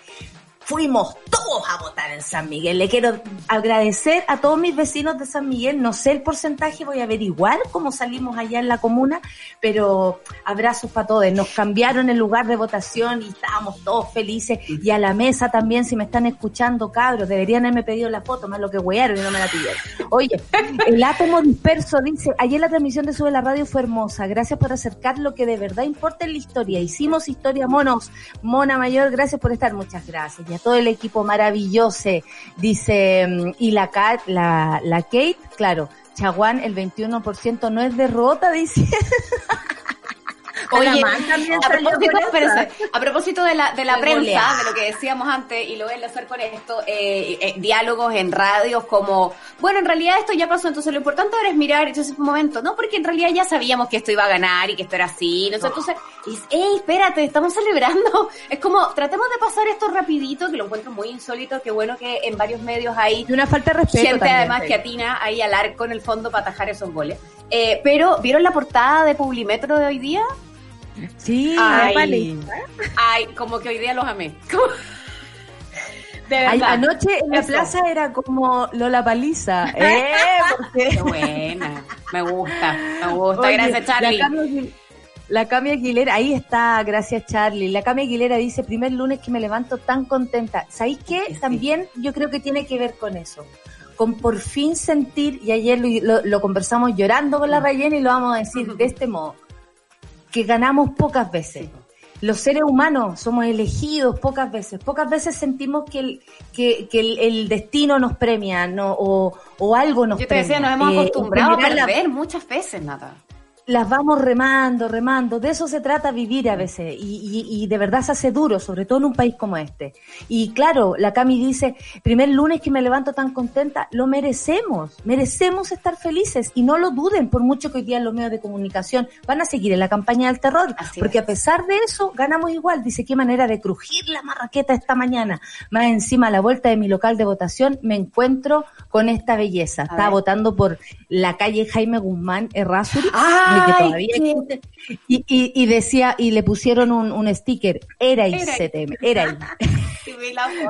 S2: fuimos todos a votar en San Miguel. Le quiero agradecer a todos mis vecinos de San Miguel. No sé el porcentaje, voy a averiguar cómo salimos allá en la comuna, pero abrazos para todos. Nos cambiaron el lugar de votación y estábamos todos felices. Y a la mesa también, si me están escuchando, cabros, deberían haberme pedido la foto, más lo que huearon y no me la pidieron. Oye, [laughs] el átomo disperso dice, ayer la transmisión de Sube la Radio fue hermosa. Gracias por acercar lo que de verdad importa en la historia. Hicimos historia, monos. Mona Mayor, gracias por estar. Muchas gracias. Y todo el equipo maravilloso. Dice, mm, y la, la Kate, claro, Chaguán, el 21% no es derrota, dice. [laughs]
S7: Oye, a propósito, a de la, de la prensa, de lo que decíamos antes, y lo voy a enlazar con esto, eh, eh, diálogos en radios como, bueno, en realidad esto ya pasó, entonces lo importante ahora es mirar, entonces un momento, no, porque en realidad ya sabíamos que esto iba a ganar y que esto era así, no sé, entonces, y, hey, espérate, estamos celebrando, [laughs] es como, tratemos de pasar esto rapidito, que lo encuentro muy insólito, que bueno que en varios medios hay
S2: Y una falta de respeto.
S7: gente
S2: también,
S7: además
S2: sí.
S7: que atina ahí al arco en el fondo para atajar esos goles. Eh, pero, ¿vieron la portada de Publimetro de hoy día?
S2: Sí,
S7: Ay. Ay, como que hoy día los amé. [laughs] Como- De
S2: Ay,
S7: verdad.
S2: anoche en la
S7: Eso.
S2: plaza era como Lola Paliza. [laughs] ¿eh? Porque-
S7: Qué buena. Me gusta, me gusta.
S2: Oye,
S7: Gracias, Charlie.
S2: La Cami, Aguil- la Cami Aguilera, ahí está, gracias Charlie. La Cami Aguilera dice, primer lunes que me levanto tan contenta. ¿Sabéis qué?
S7: Sí.
S2: También yo creo que tiene que ver con eso. Con por fin sentir, y ayer lo, lo- lo conversamos llorando
S7: Mm.
S2: con la Rayena y lo vamos a decir [laughs] de este modo, que ganamos pocas veces. Los seres humanos somos elegidos pocas veces. Pocas veces sentimos que el, que, que el, el destino nos premia no, o, o algo nos
S7: Yo te decía,
S2: premia.
S7: nos hemos
S2: Eh,
S7: acostumbrado a
S2: la-
S7: perder muchas veces, nada.
S2: Las vamos remando, remando. De eso se trata vivir a veces. Y, y, y de verdad se hace duro, sobre todo en un país como este. Y claro, la Cami dice, primer lunes que me levanto tan contenta, lo merecemos. Merecemos estar felices. Y no lo duden, por mucho que hoy día los medios de comunicación van a seguir en la campaña del terror.
S7: Así
S2: porque
S7: es.
S2: a pesar de eso, ganamos igual. Dice, qué manera de crujir la marraqueta esta mañana. Más encima, a la vuelta de mi local de votación, me encuentro con esta belleza. Estaba
S7: ver.
S2: votando por la calle Jaime Guzmán Errázuriz
S7: ¡Ay,
S2: que todavía
S7: qué-
S2: existe. y, y, y decía, y le pusieron un, un sticker, era
S7: Era-
S2: CTM, [laughs] era
S7: Sí,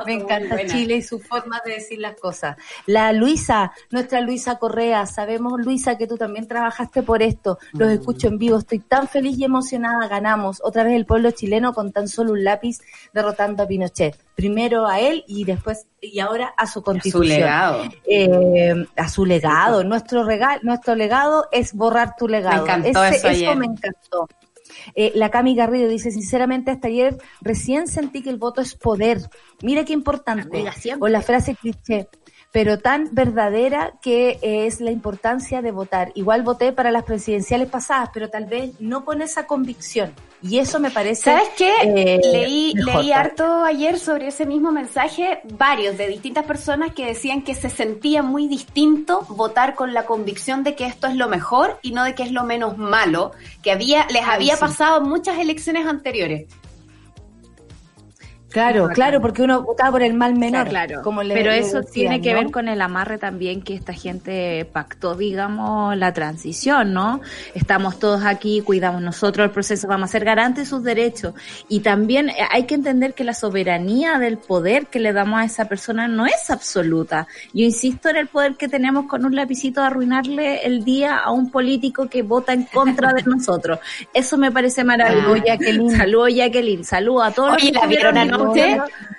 S2: Me encanta. Chile y su forma de decir las cosas. La Luisa, nuestra Luisa Correa, sabemos Luisa que tú también trabajaste por esto,
S7: Mm.
S2: los escucho en vivo, estoy tan feliz y emocionada, ganamos otra vez el pueblo chileno con tan solo un lápiz derrotando a Pinochet. Primero a él y después y ahora a su
S7: Su
S2: constitución
S7: legado.
S2: eh, a su legado. Nuestro regalo, nuestro legado es borrar tu legado.
S7: Me encantó eso ayer.
S2: me encantó. Eh, la Cami Garrido dice, sinceramente, hasta ayer recién sentí que el voto es poder. Mira qué importante. O la frase cliché, pero tan verdadera que es la importancia de votar. Igual voté para las presidenciales pasadas, pero tal vez no con esa convicción. Y eso me parece...
S7: ¿Sabes qué?
S2: eh,
S7: leí,
S2: mejor,
S7: leí harto ayer sobre ese mismo mensaje, varios de distintas personas que decían que se sentía muy distinto votar con la convicción de que esto es lo mejor y no de que es lo menos malo, que había les
S2: Ay,
S7: había
S2: sí.
S7: pasado en muchas elecciones anteriores.
S2: Claro, claro, porque uno votaba por el mal menor.
S4: Claro,
S2: como le-
S4: pero eso
S2: decían,
S4: tiene que
S2: ¿no?
S4: ver con el amarre también que esta gente pactó, digamos, la transición, ¿no? Estamos todos aquí, cuidamos nosotros el proceso, vamos a ser garantes de sus derechos. Y también eh, hay que entender que la soberanía del poder que le damos a esa persona no es absoluta. Yo insisto en el poder que tenemos con un lapicito de arruinarle el día a un político que vota en contra de [laughs] nosotros. Eso me parece maravilloso.
S2: Saludos, Jacqueline.
S4: Saludos, Jacqueline. Saludos a todos los que
S7: la vieron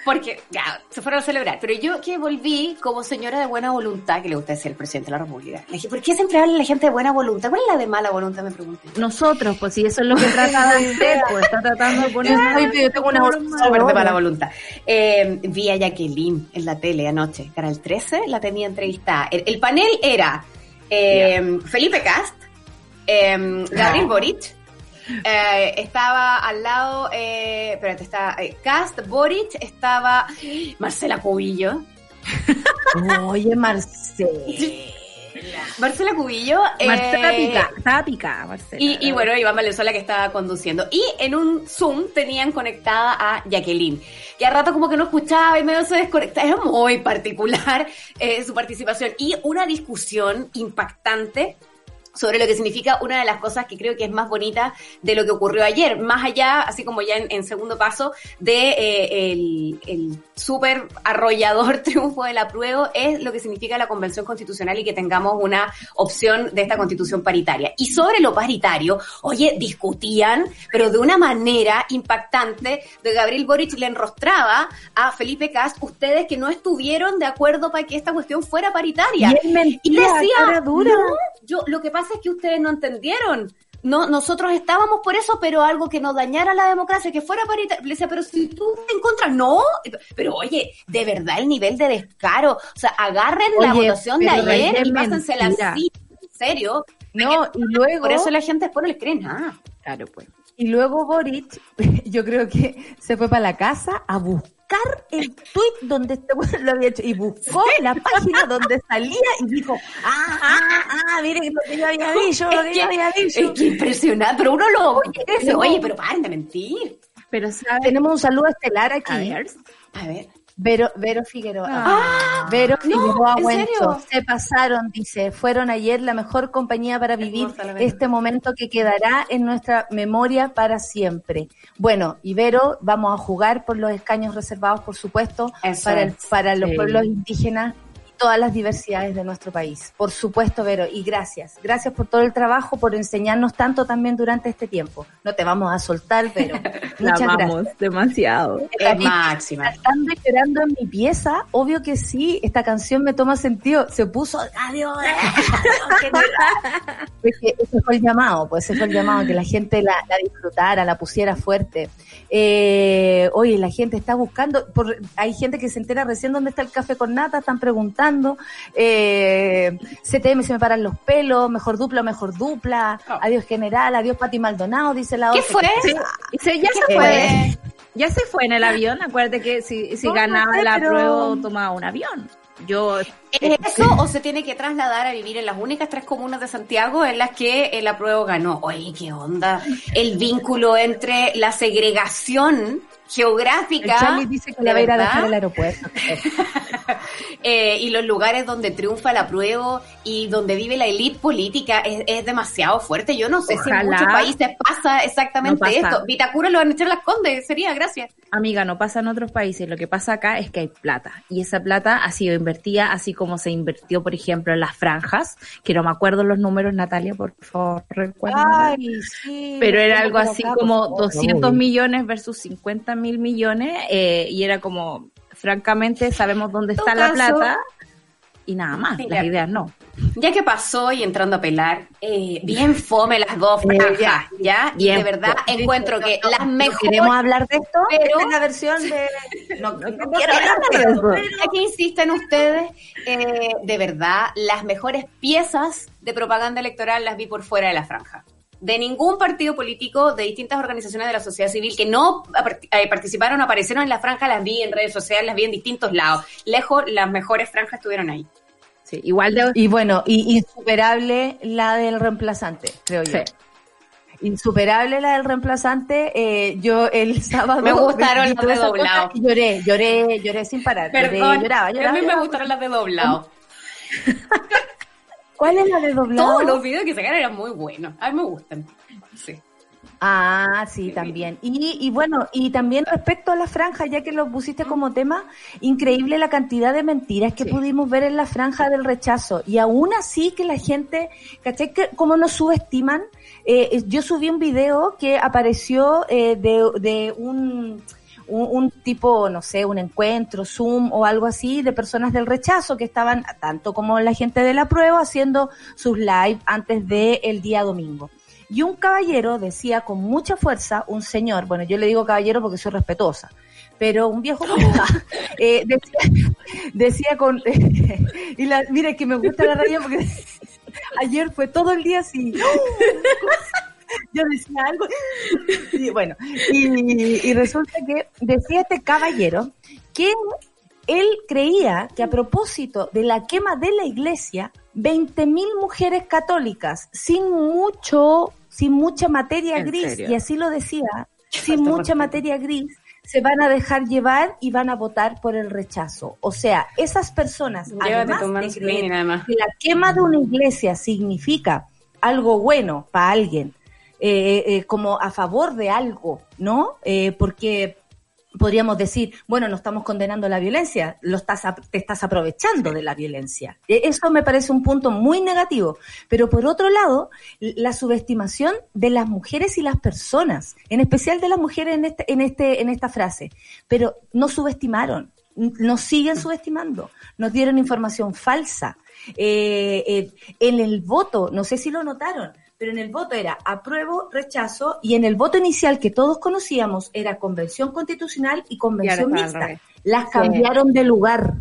S7: porque ya, se fueron a celebrar. Pero yo que volví como señora de buena voluntad, que le gusta decir el presidente de la República. Le dije, ¿por qué siempre habla la gente de buena voluntad? ¿Cuál es la de mala voluntad? Me pregunté.
S4: nosotros, pues si eso es lo que trata de hacer, pues está tratando de poner...
S2: Yo [laughs] tengo una
S7: Súper de mala voluntad. Eh, vi a Jacqueline en la tele anoche, Canal 13, la tenía entrevistada. El, el panel era eh, Felipe Cast, eh, Gabriel Boric, eh, estaba al lado, eh, espérate, está eh, Cast, Boric, estaba Marcela Cubillo. [laughs]
S2: Oye, Marcela.
S7: Marcela Cubillo.
S4: Marcela
S7: eh,
S4: pica, estaba Marcela.
S7: Y, y bueno, Iván Valenzuela que estaba conduciendo. Y en un Zoom tenían conectada a Jacqueline, que a rato como que no escuchaba y medio se desconectaba. Era muy particular eh, su participación. Y una discusión impactante sobre lo que significa una de las cosas que creo que es más bonita de lo que ocurrió ayer, más allá, así como ya en, en segundo paso, de eh, el, el súper arrollador [laughs] triunfo del apruebo, es lo que significa la convención constitucional y que tengamos una opción de esta constitución paritaria. Y sobre lo paritario, oye, discutían, pero de una manera impactante, de Gabriel Boric le enrostraba a Felipe Cast, ustedes que no estuvieron de acuerdo para que esta cuestión fuera paritaria.
S2: Y él mentía,
S7: Y decía,
S2: dura.
S7: "No, yo, lo que pasa es que ustedes no entendieron. No, nosotros estábamos por eso, pero algo que no dañara la democracia, que fuera paritaria. Le decía, pero si tú te en contra, no. Pero oye, de verdad el nivel de descaro. O sea, agarren la votación de ayer y pásensela así. En serio.
S2: No, y luego.
S7: Por eso la gente después no les cree nada.
S4: Claro, pues.
S2: Y luego Boric, [laughs] yo creo que se fue para la casa a buscar el tweet donde este weón lo había hecho y buscó la página donde salía y dijo, ah, ah, ah, miren lo que yo había dicho, lo que, yo había dicho.
S7: Es que impresionante, pero uno lo
S2: Oye,
S7: oye, pero paren de mentir.
S4: Pero ¿sabes?
S2: Tenemos un saludo estelar aquí.
S4: A ver.
S7: A ver.
S2: Vero, Vero Figueroa.
S4: Ah.
S2: Vero
S7: no,
S2: Figueroa. Se pasaron, dice, fueron ayer la mejor compañía para vivir
S7: Hermosa Vero.
S2: este momento que quedará en nuestra memoria para siempre. Bueno, y Vero, vamos a jugar por los escaños reservados, por supuesto,
S7: Eso
S2: para, el-
S7: es.
S2: para los
S4: Sí.
S2: pueblos indígenas todas las diversidades de nuestro país. Por supuesto, Vero, y gracias. Gracias por todo el trabajo, por enseñarnos tanto también durante este tiempo. No te vamos a soltar, Vero. [laughs]
S4: La
S2: Muchas gracias.
S4: amamos demasiado.
S7: Es máxima.
S2: Cantando y llorando en mi pieza, obvio que sí, esta canción me toma sentido. Se puso, adiós, [laughs] ese fue el llamado, pues ese fue el llamado, que la gente la, la disfrutara, la pusiera fuerte. Eh, oye, la gente está buscando, por, hay gente que se entera recién dónde está el café con nata, están preguntando, eh, CTM se me paran los pelos, mejor dupla, mejor dupla,
S7: Oh.
S2: adiós general, adiós Pati Maldonado, dice la
S7: ¿Qué
S2: otra.
S7: fue?
S4: Sí, y se- ya se
S2: ¿Qué
S4: fue. Ya se fue en el avión. Acuérdate que si, si
S2: No, no
S4: ganaba
S2: sé,
S4: la
S2: pero-
S4: prueba, tomaba un avión. Yo
S7: ¿Es eso o se tiene que trasladar a vivir en las únicas tres comunas de Santiago en las que el apruebo ganó? Oye, ¿qué onda? El vínculo entre la segregación
S2: El
S7: geográfica
S2: Charlie dice que
S7: ¿de
S2: la va a ir a dejar al aeropuerto. [laughs]
S7: eh, y los lugares donde triunfa el apruebo y donde vive la élite política es, es demasiado fuerte. Yo no sé si en muchos países pasa exactamente
S4: No pasa.
S7: esto. Vitacura lo van a echar las condes, sería, gracias.
S4: Amiga, no pasa en otros países. Lo que pasa acá es que hay plata. Y esa plata ha sido invertida así como se invirtió, por ejemplo, en las franjas, que no me acuerdo los números, Natalia, por favor, recuerda.
S2: Ay, sí.
S4: Pero era algo así
S2: acá,
S4: como
S2: por favor.
S4: 200 millones versus 50 mil millones. eh, y era como, francamente, sabemos dónde está la
S7: caso-
S4: plata y nada más.
S7: Mira.
S4: Las ideas no.
S7: Ya que pasó y entrando a pelar, eh, bien fome las dos franjas,
S2: ya.
S7: ¿ya? Y de verdad
S2: fome.
S7: encuentro que las mejores...
S2: ¿Queremos hablar de esto?
S7: Pero-
S2: Esta es la versión de... [laughs] No, no
S4: no
S2: quiero hablar de eso.
S7: Ya que insisten ustedes, eh, de verdad, las mejores piezas de propaganda electoral las vi por fuera de la franja. De ningún partido político, de distintas organizaciones de la sociedad civil que no eh, participaron, aparecieron en la franja, las vi en redes sociales, las vi en distintos lados. Lejos, las mejores franjas estuvieron ahí.
S4: Sí, igual de...
S2: Y bueno, y insuperable la del reemplazante, creo yo.
S4: Sí.
S2: Insuperable la del reemplazante. Eh, yo el [laughs] sábado...
S7: Me gustaron las de doblado.
S2: Lloré, lloré, lloré sin parar. Lloré,
S7: Perdón,
S2: lloraba,
S7: a mí me gustaron las de doblado.
S2: ¿Cuál es la de doblado?
S7: Todos los videos que sacaron eran muy buenos. A mí me gustan. Sí.
S2: Ah, sí, también. Y, y bueno, y también respecto a la franja, ya que lo pusiste como tema, increíble la cantidad de mentiras que
S4: Sí.
S2: pudimos ver en la franja del rechazo. Y aún así que la gente, ¿cachai? Que cómo nos subestiman. Eh, yo subí un video que apareció eh, de, de un, un, un tipo, no sé, un encuentro, Zoom o algo así, de personas del rechazo que estaban, tanto como la gente de la prueba, haciendo sus live antes del día domingo. Y un caballero decía con mucha fuerza, un señor, bueno, yo le digo caballero porque soy respetuosa, pero un viejo [laughs] eh, decía, decía con, [laughs] y la, mira que me gusta la radio porque [laughs] ayer fue todo el día así. Yo decía algo, y bueno, y, y resulta que decía este caballero que él creía que a propósito de la quema de la iglesia, 20.000 mujeres católicas sin mucho, sin mucha materia
S4: ¿En
S2: gris,
S4: serio?
S2: y así lo decía, [laughs] sin mucha materia gris, se van a dejar llevar y van a votar por el rechazo. O sea, esas personas,
S7: Llévate
S2: además
S7: tu
S2: de
S7: mansplaining,
S2: creer
S7: además.
S2: que la quema de una iglesia significa algo bueno para alguien, eh, eh, como a favor de algo, ¿no? Eh, porque podríamos decir, bueno, no estamos condenando la violencia, lo estás, te estás aprovechando de la violencia. Eh, Eso me parece un punto muy negativo. Pero por otro lado, la subestimación de las mujeres y las personas, en especial de las mujeres en, este, en, este, en esta frase. Pero no subestimaron, nos siguen subestimando, nos dieron información falsa. Eh, eh, en el voto, no sé si lo notaron, pero en el voto era apruebo, rechazo, y en el voto inicial que todos conocíamos era convención constitucional y convención
S4: Y
S2: mixta. Las cambiaron de lugar.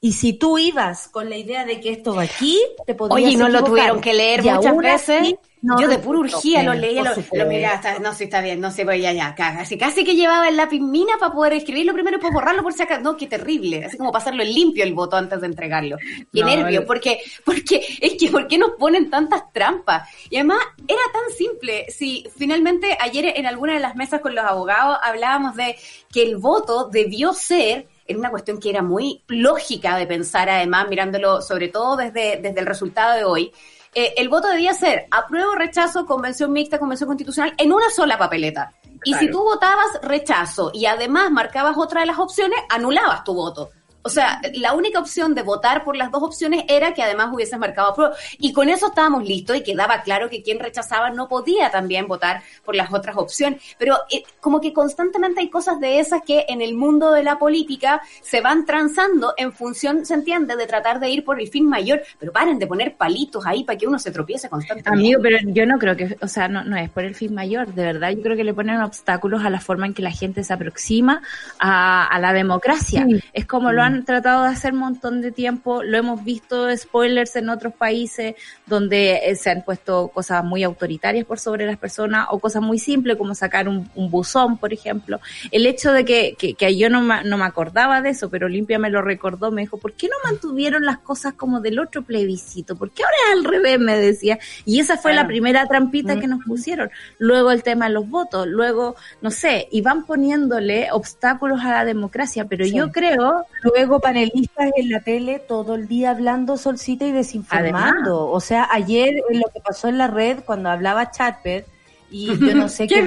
S2: Y si tú ibas con la idea de que esto va aquí, te podrías
S7: Oye, y no lo tuvieron que leer
S2: Y
S7: muchas veces.
S2: así, no,
S7: yo de pura urgía lo leía, lo, lo miraba, está- no sé, está bien, no sé, voy ya, ya, casi, casi que llevaba el lápiz mina para poder escribirlo primero y borrarlo por si acaso. No, qué terrible, así como pasarlo en limpio el voto antes de entregarlo. Qué
S2: No,
S7: nervio, porque, porque, es que, ¿por qué nos ponen tantas trampas? Y además, era tan simple. Si finalmente ayer en alguna de las mesas con los abogados hablábamos de que el voto debió ser era una cuestión que era muy lógica de pensar, además, mirándolo sobre todo desde, desde el resultado de hoy. Eh, el voto debía ser apruebo, rechazo, convención mixta, convención constitucional en una sola papeleta. Y si tú votabas rechazo y además marcabas otra de las opciones, anulabas tu voto. O sea, la única opción de votar por las dos opciones era que además hubieses marcado apruebo. Y con eso estábamos listos y quedaba claro que quien rechazaba no podía también votar por las otras opciones. Pero eh, como que constantemente hay cosas de esas que en el mundo de la política se van transando en función, se entiende, de tratar de ir por el fin mayor. Pero paren de poner palitos ahí para que uno se tropiece constantemente.
S4: Amigo, pero yo no creo que, o sea, no, no es por el fin mayor, de verdad, yo creo que le ponen obstáculos a la forma en que la gente se aproxima a, a la democracia.
S2: Sí.
S4: Es como lo han tratado de hacer un montón de tiempo, lo hemos visto spoilers en otros países donde eh, se han puesto cosas muy autoritarias por sobre las personas o cosas muy simples como sacar un, un buzón, por ejemplo. El hecho de que, que, que yo no me, no me acordaba de eso, pero Olimpia me lo recordó, me dijo, ¿por qué no mantuvieron las cosas como del otro plebiscito? ¿Por qué ahora es al revés? Me decía. Y esa fue la primera trampita que nos pusieron. Luego el tema de los votos, luego, no sé, y van poniéndole obstáculos a la democracia, pero
S2: Sí.
S4: yo creo
S2: Luego panelistas en la tele todo el día hablando solcita y desinformando. O sea, ayer en lo que pasó en la red cuando hablaba Chatper y yo no sé [laughs] qué.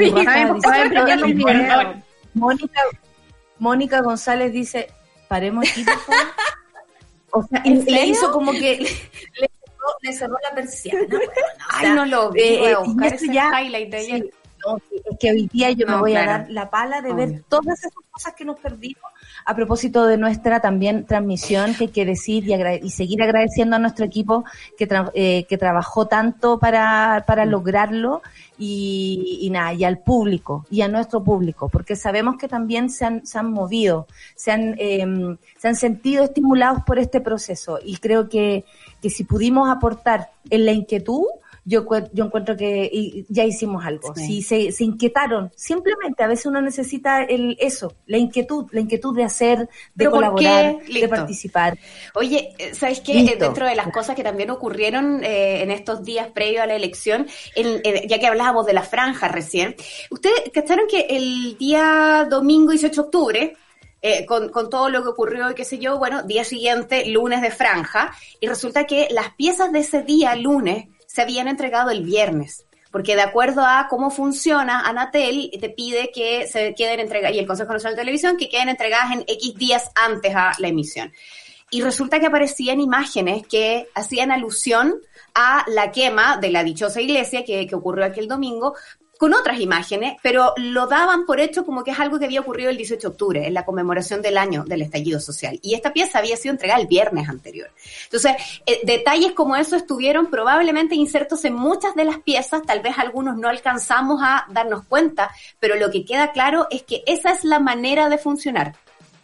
S2: Mónica, Mónica González dice, paremos aquí, por favor. [laughs] O sea, y
S4: ¿En
S2: le hizo como que [laughs] le, le cerró, le cerró la persiana. bueno, o
S7: Ay, no lo vi,
S2: eh,
S7: voy a
S2: eh,
S7: buscar ese
S2: ya-
S7: highlight de ayer.
S2: sí, no, es que hoy día yo me voy a dar la pala de
S7: Obvio.
S2: ver todas esas cosas que nos perdimos a propósito de nuestra también transmisión, que hay que decir y, agra- y seguir agradeciendo a nuestro equipo que, tra- eh, que trabajó tanto para, para lograrlo y, y nada, y al público, y a nuestro público, porque sabemos que también se han, se han movido, se han, em, se han sentido estimulados por este proceso. Y creo que, que si pudimos aportar en la inquietud, yo, yo encuentro que y- ya hicimos algo.
S7: Sí.
S2: Si se, se inquietaron, simplemente a veces uno necesita el eso, la inquietud, la inquietud de hacer, de
S7: ¿Pero por
S2: colaborar, de participar.
S7: Oye, eh, ¿sabes qué?
S2: Listo.
S7: Eh, Dentro de las cosas que también ocurrieron eh, en estos días previos a la elección, eh, ya que hablábamos de la franja recién, ustedes cacharon que el día domingo 18 de octubre, eh, con, con todo lo que ocurrió y qué sé yo, bueno, día siguiente, lunes de franja, y resulta que las piezas de ese día, lunes, se habían entregado el viernes. Porque de acuerdo a cómo funciona, Anatel te pide que se queden entregadas, y el Consejo Nacional de Televisión, que queden entregadas en X días antes a la emisión. Y resulta que aparecían imágenes que hacían alusión a la quema de la dichosa iglesia que, que ocurrió aquel domingo, con otras imágenes, pero lo daban por hecho como que es algo que había ocurrido el 18 de octubre, en la conmemoración del año del estallido social. Y esta pieza había sido entregada el viernes anterior. Entonces, eh, detalles como eso estuvieron probablemente insertos en muchas de las piezas, tal vez algunos no alcanzamos a darnos cuenta, pero lo que queda claro es que esa es la manera de funcionar.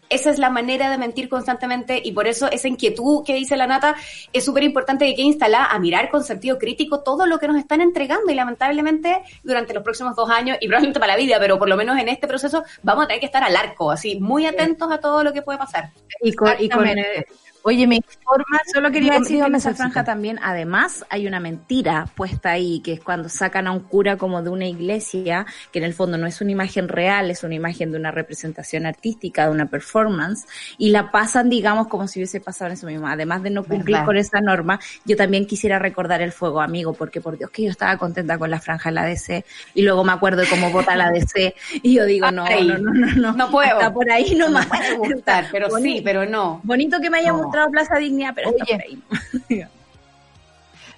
S7: Esa es la manera de mentir constantemente y por eso esa inquietud que dice la Nata es súper importante que quede instalada a mirar con sentido crítico todo lo que nos están entregando y lamentablemente durante los próximos dos años y probablemente para la vida, pero por lo menos en este proceso vamos a tener que estar al arco, así muy atentos a todo lo que puede pasar.
S4: y con, y con,
S2: Exactamente. Oye, me informa.
S4: Solo quería decir que en esa franja también, además, hay una mentira puesta ahí, que es cuando sacan a un cura como de una iglesia, que en el fondo no es una imagen real, es una imagen de una representación artística, de una performance, y la pasan, digamos, como si hubiese pasado en eso mismo. Además de no cumplir
S7: ¿Verdad?
S4: con esa norma, yo también quisiera recordar el fuego amigo, porque por Dios que yo estaba contenta con la franja de la DC, y luego me acuerdo de cómo vota la DC, y yo digo, no, no, no, no, no,
S7: no puedo.
S4: Hasta por ahí
S7: No
S4: nomás.
S7: me puede [laughs] gustar, pero sí, pero no.
S4: Bonito que me haya
S7: No.
S4: Mostrado Plaza Dignidad, pero
S2: Oye.
S4: por ahí. [laughs]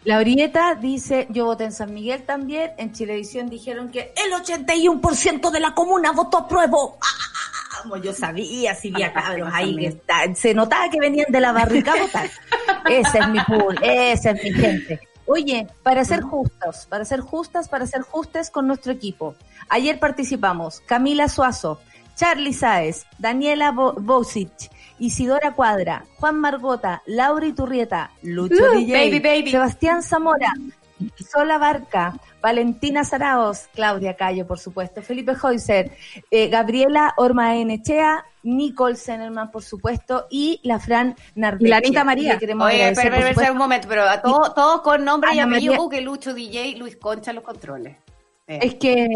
S2: La Orieta dice, yo voté en San Miguel también, en Chilevisión dijeron que el 81% de la comuna votó apruebo. ¡Ah! Como yo sabía, si había cabros ahí que está- se notaba que venían de la barrica a votar. Ese es mi pool, esa es mi gente. Oye, para ser justos, para ser justas, para ser justes con nuestro equipo. Ayer participamos Camila Suazo, Charlie Sáez, Daniela Bo- Bosic, Isidora Cuadra, Juan Margota, Laura Iturrieta, Lucho
S7: Uh,
S2: DJ,
S7: baby, baby.
S2: Sebastián Zamora, Sola Barca, Valentina Saraos, Claudia Cayo, por supuesto, Felipe Heuser, eh, Gabriela Orma Enechea, Nicole Zenerman, por supuesto, y la Fran.
S4: Y la Anita María.
S2: Queremos
S7: Oye, pero, pero, un momento, pero a todos todos con nombre y
S2: Ana
S7: apellido,
S2: María-
S7: uh, que Lucho DJ, Luis Concha los controles. Eh.
S2: Es que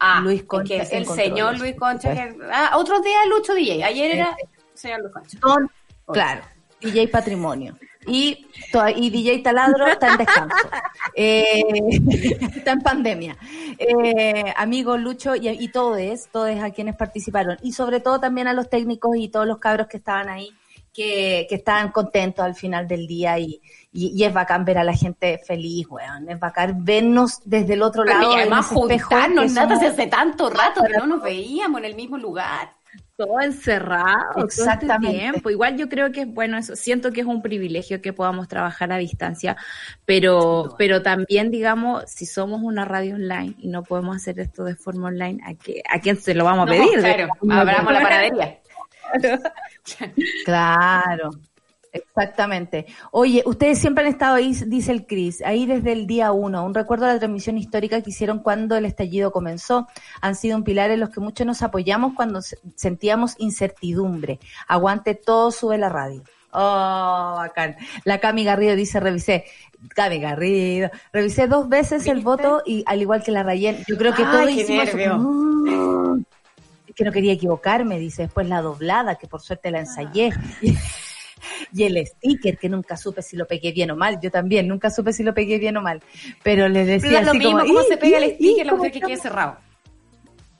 S7: ah,
S2: Luis Concha
S7: que es
S2: en
S7: el señor Luis Concha. Que, ah, otros días Lucho DJ, ayer era Concha.
S2: Don, claro, DJ Patrimonio. Y, y DJ Taladro está en descanso. [laughs] Eh, [laughs] está en pandemia. Eh, amigo Lucho y, y todos, todos a quienes participaron. Y sobre todo también a los técnicos y todos los cabros que estaban ahí, que, que estaban contentos al final del día. Y, y, y es bacán ver a la gente feliz, weón. Es bacán vernos desde el otro lado.
S7: y además juntarnos, nada,
S2: somos-
S7: hace tanto rato que no nos veíamos en el mismo lugar.
S4: Todo encerrado todo este
S2: Exactamente.
S4: tiempo. Igual yo creo que es bueno eso. Siento que es un privilegio que podamos trabajar a distancia, pero, pero también digamos, si somos una radio online y no podemos hacer esto de forma online, ¿a, qué, a quién se lo vamos a
S7: No,
S4: pedir?
S7: claro, abramos la panadería. [laughs]
S2: Claro, exactamente. Oye, ustedes siempre han estado ahí, dice el Cris, ahí desde el día uno. Un recuerdo de la transmisión histórica que hicieron cuando el estallido comenzó. Han sido un pilar en los que muchos nos apoyamos cuando se- sentíamos incertidumbre. Aguante todo, sube la radio. Oh, bacán. La Cami Garrido dice, revisé. Cami Garrido. Revisé dos veces el voto y al igual que la Rayen, yo creo que
S7: Ay,
S2: todos
S7: qué
S2: hicimos...
S7: nervio. [laughs]
S2: Que no quería equivocarme, dice después la doblada, que por suerte la ensayé. Y el sticker, que nunca supe si lo pegué bien o mal. Yo también, nunca supe si lo pegué bien o mal. Pero le
S7: Pero
S2: decía
S7: lo
S2: así
S7: mismo,
S2: como,
S7: cómo
S2: "Y,
S7: se pega el sticker, la
S2: ¿cómo
S7: mujer que quede
S2: estamos?".
S7: cerrado.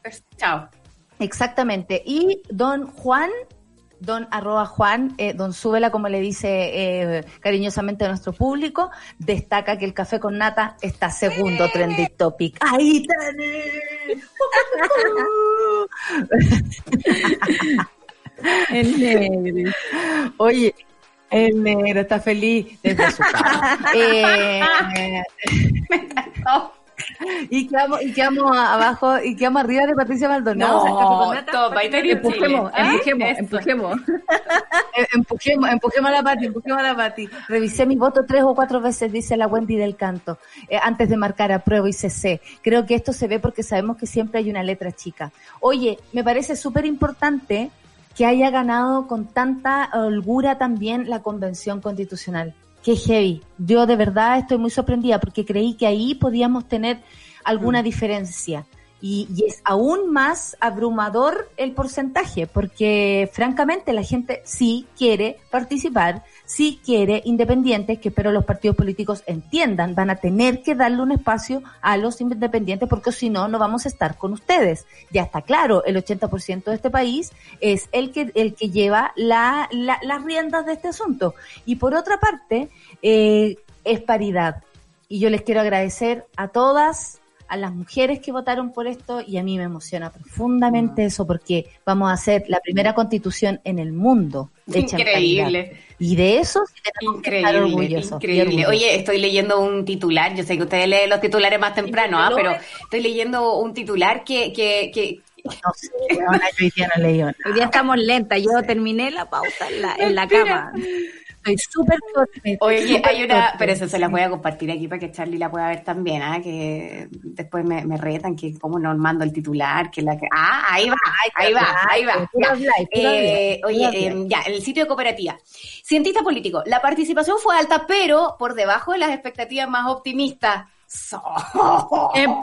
S7: Pues, Chao.
S2: Exactamente. Y don Juan, don arroba Juan, eh, don Súbela, como le dice eh, cariñosamente a nuestro público, destaca que el café con nata está segundo trending topic. ¡Ahí tenés! [laughs] [laughs]
S4: El negro.
S2: Oye, el negro está feliz desde su casa. [laughs] Eh, [laughs]
S7: Oh,
S2: y quedamos, y quedamos abajo, y quedamos arriba de Patricia Maldonado. o sea,
S7: no, toma, ahí
S4: Empujemos.
S7: ¿Ah?
S4: empujemos, empujemos. [laughs]
S2: Eh, empujemos, empujemos a la Pati, empujemos a la Pati. Revisé mi voto tres o cuatro veces, dice la Wendy del canto, eh, antes de marcar apruebo y CC. Creo que esto se ve porque sabemos que siempre hay una letra chica. Oye, me parece súper importante que haya ganado con tanta holgura también la convención constitucional. Qué heavy. Yo de verdad estoy muy sorprendida porque creí que ahí podíamos tener alguna diferencia. Y, y es aún más abrumador el porcentaje, porque francamente la gente sí quiere participar, sí quiere independientes, que espero los partidos políticos entiendan, van a tener que darle un espacio a los independientes, porque si no, no vamos a estar con ustedes. Ya está claro, el 80% de este país es el que, el que lleva la, la- las riendas de este asunto. Y por otra parte, eh, es paridad. Y yo les quiero agradecer a todas, a las mujeres que votaron por esto y a mí me emociona profundamente eso porque vamos a hacer la primera constitución en el mundo hecha en
S7: Increíble.
S2: Y de eso sí tenemos que estar
S7: Increíble,
S2: orgullosos.
S7: increíble. Oye, estoy leyendo un titular, yo sé que ustedes leen los titulares más temprano, ¿ah? pero estoy leyendo un titular que, que, que
S2: No sé, yo hoy día no leí.
S4: Hoy día estamos lentas. Yo terminé la pauta en la, en la cama.
S2: Súper torpe,
S7: Oye, hay una,
S2: torpe.
S7: pero eso se las voy a compartir aquí para que Charlie la pueda ver también, ¿ah? Que después me, me retan que cómo no mando el titular, que la que, ah, ahí va, ahí va, ahí va. Ya. Eh, oye, eh, ya, el sitio de cooperativa. Cientista político, la participación fue alta, pero por debajo de las expectativas más optimistas. So-
S4: En [laughs]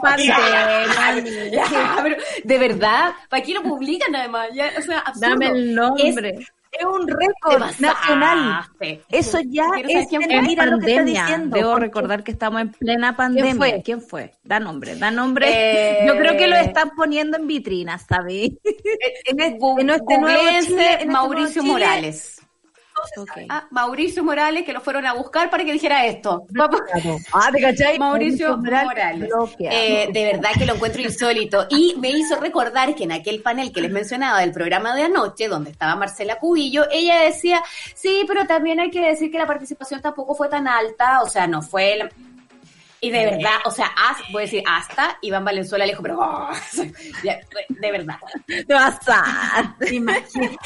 S7: pero, de verdad, ¿para qué lo publican además? Ya, o sea, absurdo.
S4: Dame el nombre.
S7: Es-
S2: Es un récord nacional. Eso ya es
S7: quién
S2: mentira lo que está
S4: pandemia.
S2: diciendo.
S4: Debo
S2: porque-
S4: recordar que estamos en plena pandemia.
S2: fue?
S4: ¿Quién fue? Da nombre, da nombre.
S7: Eh,
S4: Yo creo que lo están poniendo en vitrinas, ¿sabes?
S2: En este, en este nuevo Chile, en este
S7: Mauricio
S2: nuevo Chile,
S7: Morales. Ah, Mauricio Morales, que lo fueron a buscar para que dijera esto.
S2: Ah, ¿te cachai? [laughs]
S7: Mauricio
S2: Morales.
S7: Eh, de verdad que lo encuentro insólito. Y me hizo recordar que en aquel panel que les mencionaba del programa de anoche, donde estaba Marcela Cubillo, ella decía, sí, pero también hay que decir que la participación tampoco fue tan alta, o sea, no fue... la- Y de verdad, o sea, as- voy a decir hasta Iván Valenzuela le dijo, pero [laughs] oh, de verdad.
S4: Te vas a...
S2: Imagínate.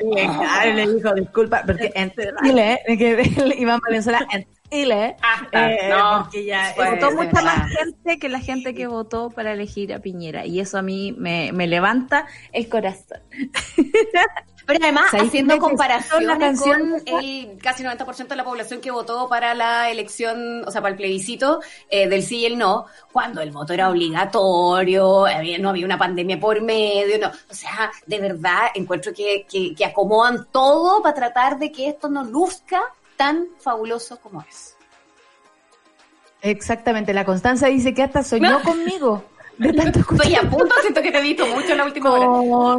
S2: Eh, claro, le dijo disculpa, porque en Chile, que [laughs] Iván Valenzuela en Chile,
S7: Basta,
S2: eh,
S7: no.
S2: porque ya
S7: Pues,
S4: votó mucha más gente que la gente que votó para elegir a Piñera. Y eso a mí me, me levanta el corazón. [laughs]
S7: Pero además,
S2: ¿Sabéis
S7: haciendo
S2: gustó la canción
S7: con el casi 90% de la población que votó para la elección, o sea, para el plebiscito eh, del sí y el no, cuando el voto era obligatorio, había- no había una pandemia por medio, no. O sea, de verdad, encuentro que, que, que acomodan todo para tratar de que esto no luzca tan fabuloso como es.
S2: Exactamente, la Constanza dice que hasta soñó conmigo. De [laughs] tanto
S7: Estoy a punto, siento que te he visto mucho en la última hora.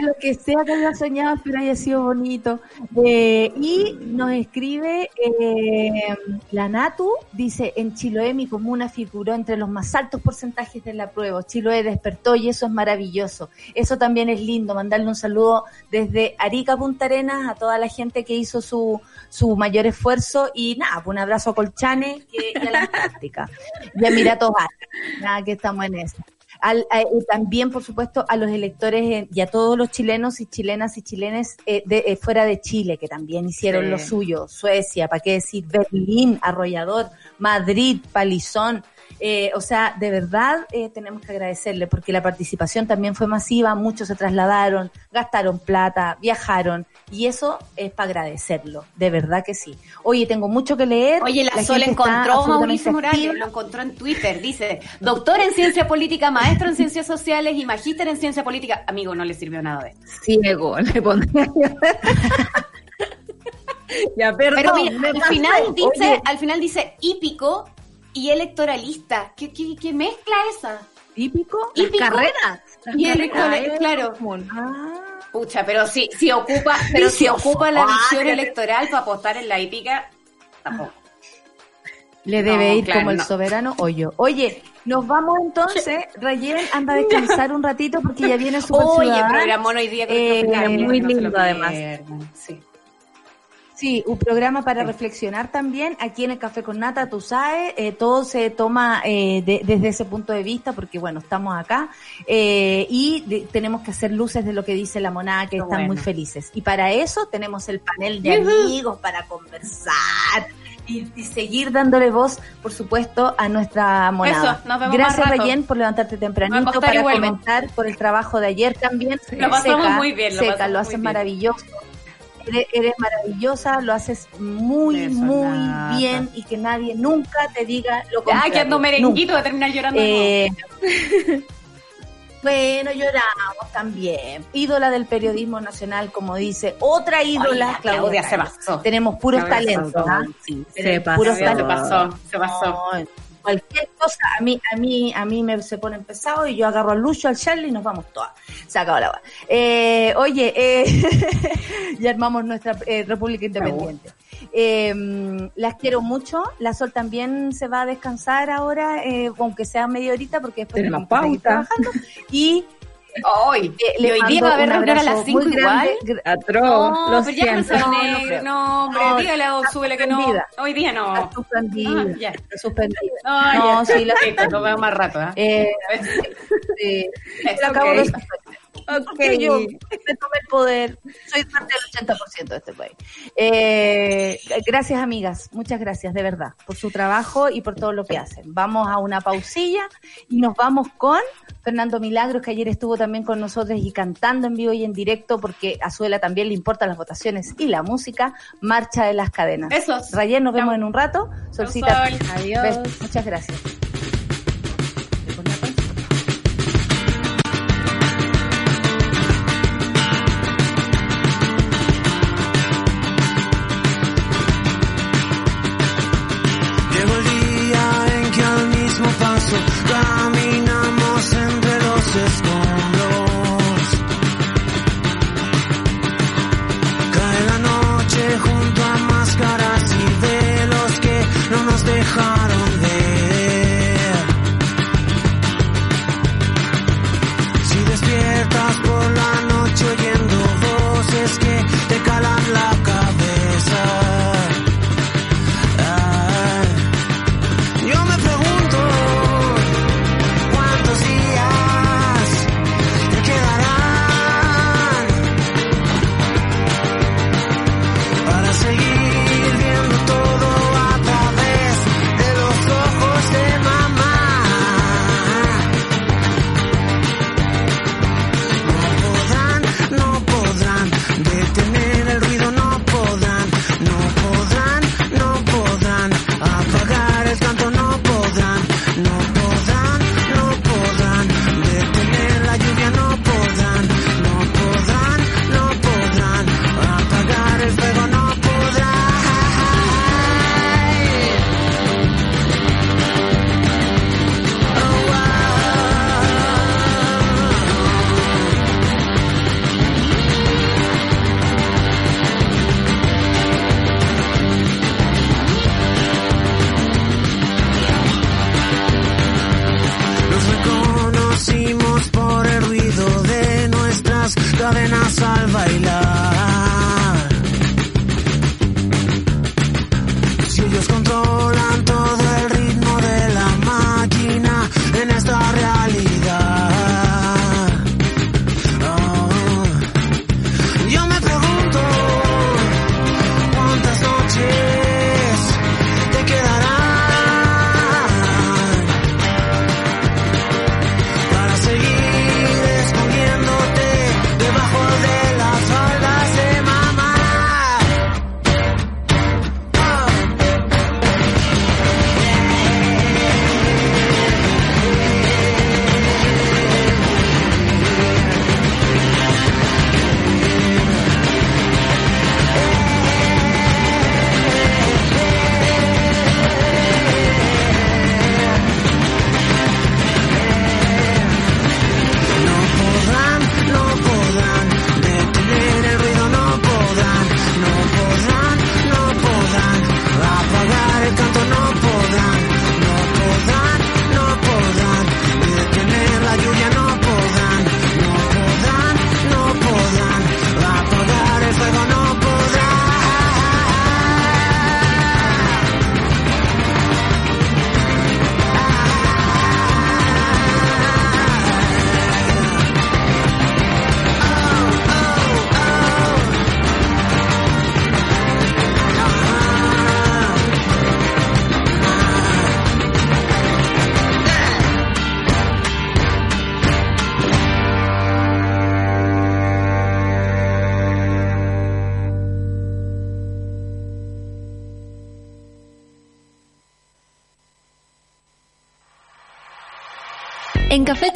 S2: Lo que sea que haya soñado, pero haya sido bonito. Eh, y nos escribe eh, la Natu, dice, en Chiloé mi comuna figuró entre los más altos porcentajes de la prueba. Chiloé despertó y eso es maravilloso. Eso también es lindo, mandarle un saludo desde Arica Punta Arenas a toda la gente que hizo su, su mayor esfuerzo y nada, un abrazo a Colchane que, y a la Antártica. Y a Emiratos Árabes. nada que estamos en eso. Al- a- y también, por supuesto, a los electores eh, y a todos los chilenos y chilenas y chilenes eh, de, eh, fuera de Chile, que también hicieron
S4: Sí.
S2: lo suyo. Suecia, ¿para qué decir? Berlín, Arrollador, Madrid, Palizón. Eh, o sea, de verdad eh, tenemos que agradecerle porque la participación también fue masiva, muchos se trasladaron, gastaron plata, viajaron y eso es para agradecerlo, de verdad que sí. Oye, tengo mucho que leer.
S7: Oye, la, Sol
S2: gente está
S7: encontró a Mauricio Morales, lo encontró en Twitter. Dice, doctor en ciencia política, maestro en ciencias sociales y magíster en ciencia política. Amigo, no le sirvió nada de esto.
S4: Ciego, [laughs] le pondría ya, perdón.
S7: Pero mira, al final dice,
S2: Oye.
S7: al final dice hípico y electoralista. ¿Qué, qué, qué mezcla esa?
S2: típico.
S4: Carreras.
S7: Y
S4: carreras,
S7: electoral-
S4: eh,
S7: claro.
S2: Ah,
S7: Pucha, pero si, si ocupa, [laughs] pero si ocupa la
S2: Ah,
S7: visión electoral para apostar en la hípica, tampoco.
S2: Le debe
S7: No,
S2: ir
S7: claro,
S2: como el
S7: no.
S2: soberano o yo. Oye, nos vamos entonces. Rayen anda a descansar un ratito porque ya viene [laughs] su
S7: Oye, programón hoy día con
S2: Eh,
S4: muy
S7: no
S4: lindo, además.
S7: Sí.
S2: Sí, un programa para reflexionar también. Aquí en el Café con Nata, tú sabes, eh, todo se toma eh, de- desde ese punto de vista porque, bueno, estamos acá eh, y de- tenemos que hacer luces de lo que dice la monada, que están muy felices. Y para eso tenemos el panel de amigos para conversar y, y seguir dándole voz, por supuesto, a nuestra monada.
S7: Eso, nos vemos
S2: Gracias. Rayen, por levantarte tempranito para comentar por el trabajo de ayer también.
S7: Lo pasamos
S2: Seca,
S7: muy bien, lo
S2: Seca, lo haces
S7: bien.
S2: maravilloso. Eres, eres maravillosa, lo haces muy,
S4: Eso,
S2: muy bien y que nadie nunca te diga lo
S7: Ay,
S2: contrario.
S7: que ando merenguito,
S2: Nunca.
S7: voy a terminar llorando.
S2: Eh, bueno, lloramos también. Ídola del periodismo nacional, como dice. Otra ídola, Claudia
S7: Claudia se pasó.
S2: Tenemos puros
S7: Claudia se
S2: talentos,
S7: pasó.
S2: ¿ah?
S4: Sí,
S2: Tenemos
S4: se pasó.
S2: puros
S7: Se
S2: talentos.
S7: pasó, se pasó.
S2: No, cualquier cosa, a mí, a mí, a mí me se pone pesado y yo agarro al Lucho, al Charlie y nos vamos todas. Se acabó la. Eh, oye, eh, [laughs] ya armamos nuestra eh, República Independiente. Eh, las quiero mucho. La Sol también se va a descansar ahora, eh, aunque sea media horita, porque después
S4: Tenemos pauta.
S2: trabajando. [laughs] Y
S7: Hoy,
S2: eh,
S7: y
S2: le
S7: hoy día va a haber
S2: un
S7: reunión a las
S2: abrazo
S7: 5
S2: muy
S7: igual.
S4: Atroz,
S7: No,
S4: lo
S7: pero ya
S4: siento.
S2: No, no.
S7: No, hombre,
S2: No,
S7: que no. Hoy día no.
S2: Está suspendida.
S7: Ah, ya.
S2: Está suspendida.
S7: No,
S2: No, sí, la-
S7: nos vemos más rato. ¿eh?
S2: Eh, [laughs] sí,
S7: Es [laughs]
S2: lo acabo
S7: ok.
S2: de suspender. Porque yo me tomé el poder, soy parte del 80% de este país. Eh, gracias, amigas, muchas gracias, de verdad, por su trabajo y por todo lo que hacen. Vamos a una pausilla y nos vamos con Fernando Milagros, que ayer estuvo también con nosotros y cantando en vivo y en directo, porque a Suela también le importan las votaciones y la música, Marcha de las Cadenas.
S7: Besos.
S2: Rayen, nos vemos en un rato. Solcita,
S7: Sol.
S4: Adiós.
S2: besos. muchas gracias.
S8: más al
S1: bailar.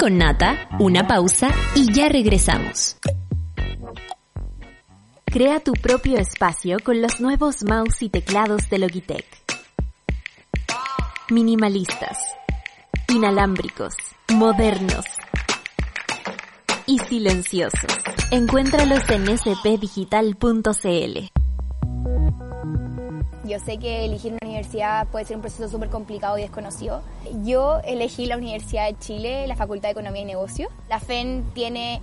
S1: Con Nata, una pausa y ya regresamos. Crea tu propio espacio con los nuevos mouse y teclados de Logitech. Minimalistas, inalámbricos, modernos y silenciosos. Encuéntralos en spdigital.cl.
S9: Yo sé que elegir universidad puede ser un proceso súper complicado y desconocido. Yo elegí la Universidad de Chile, la Facultad de Economía y Negocios. La FEN tiene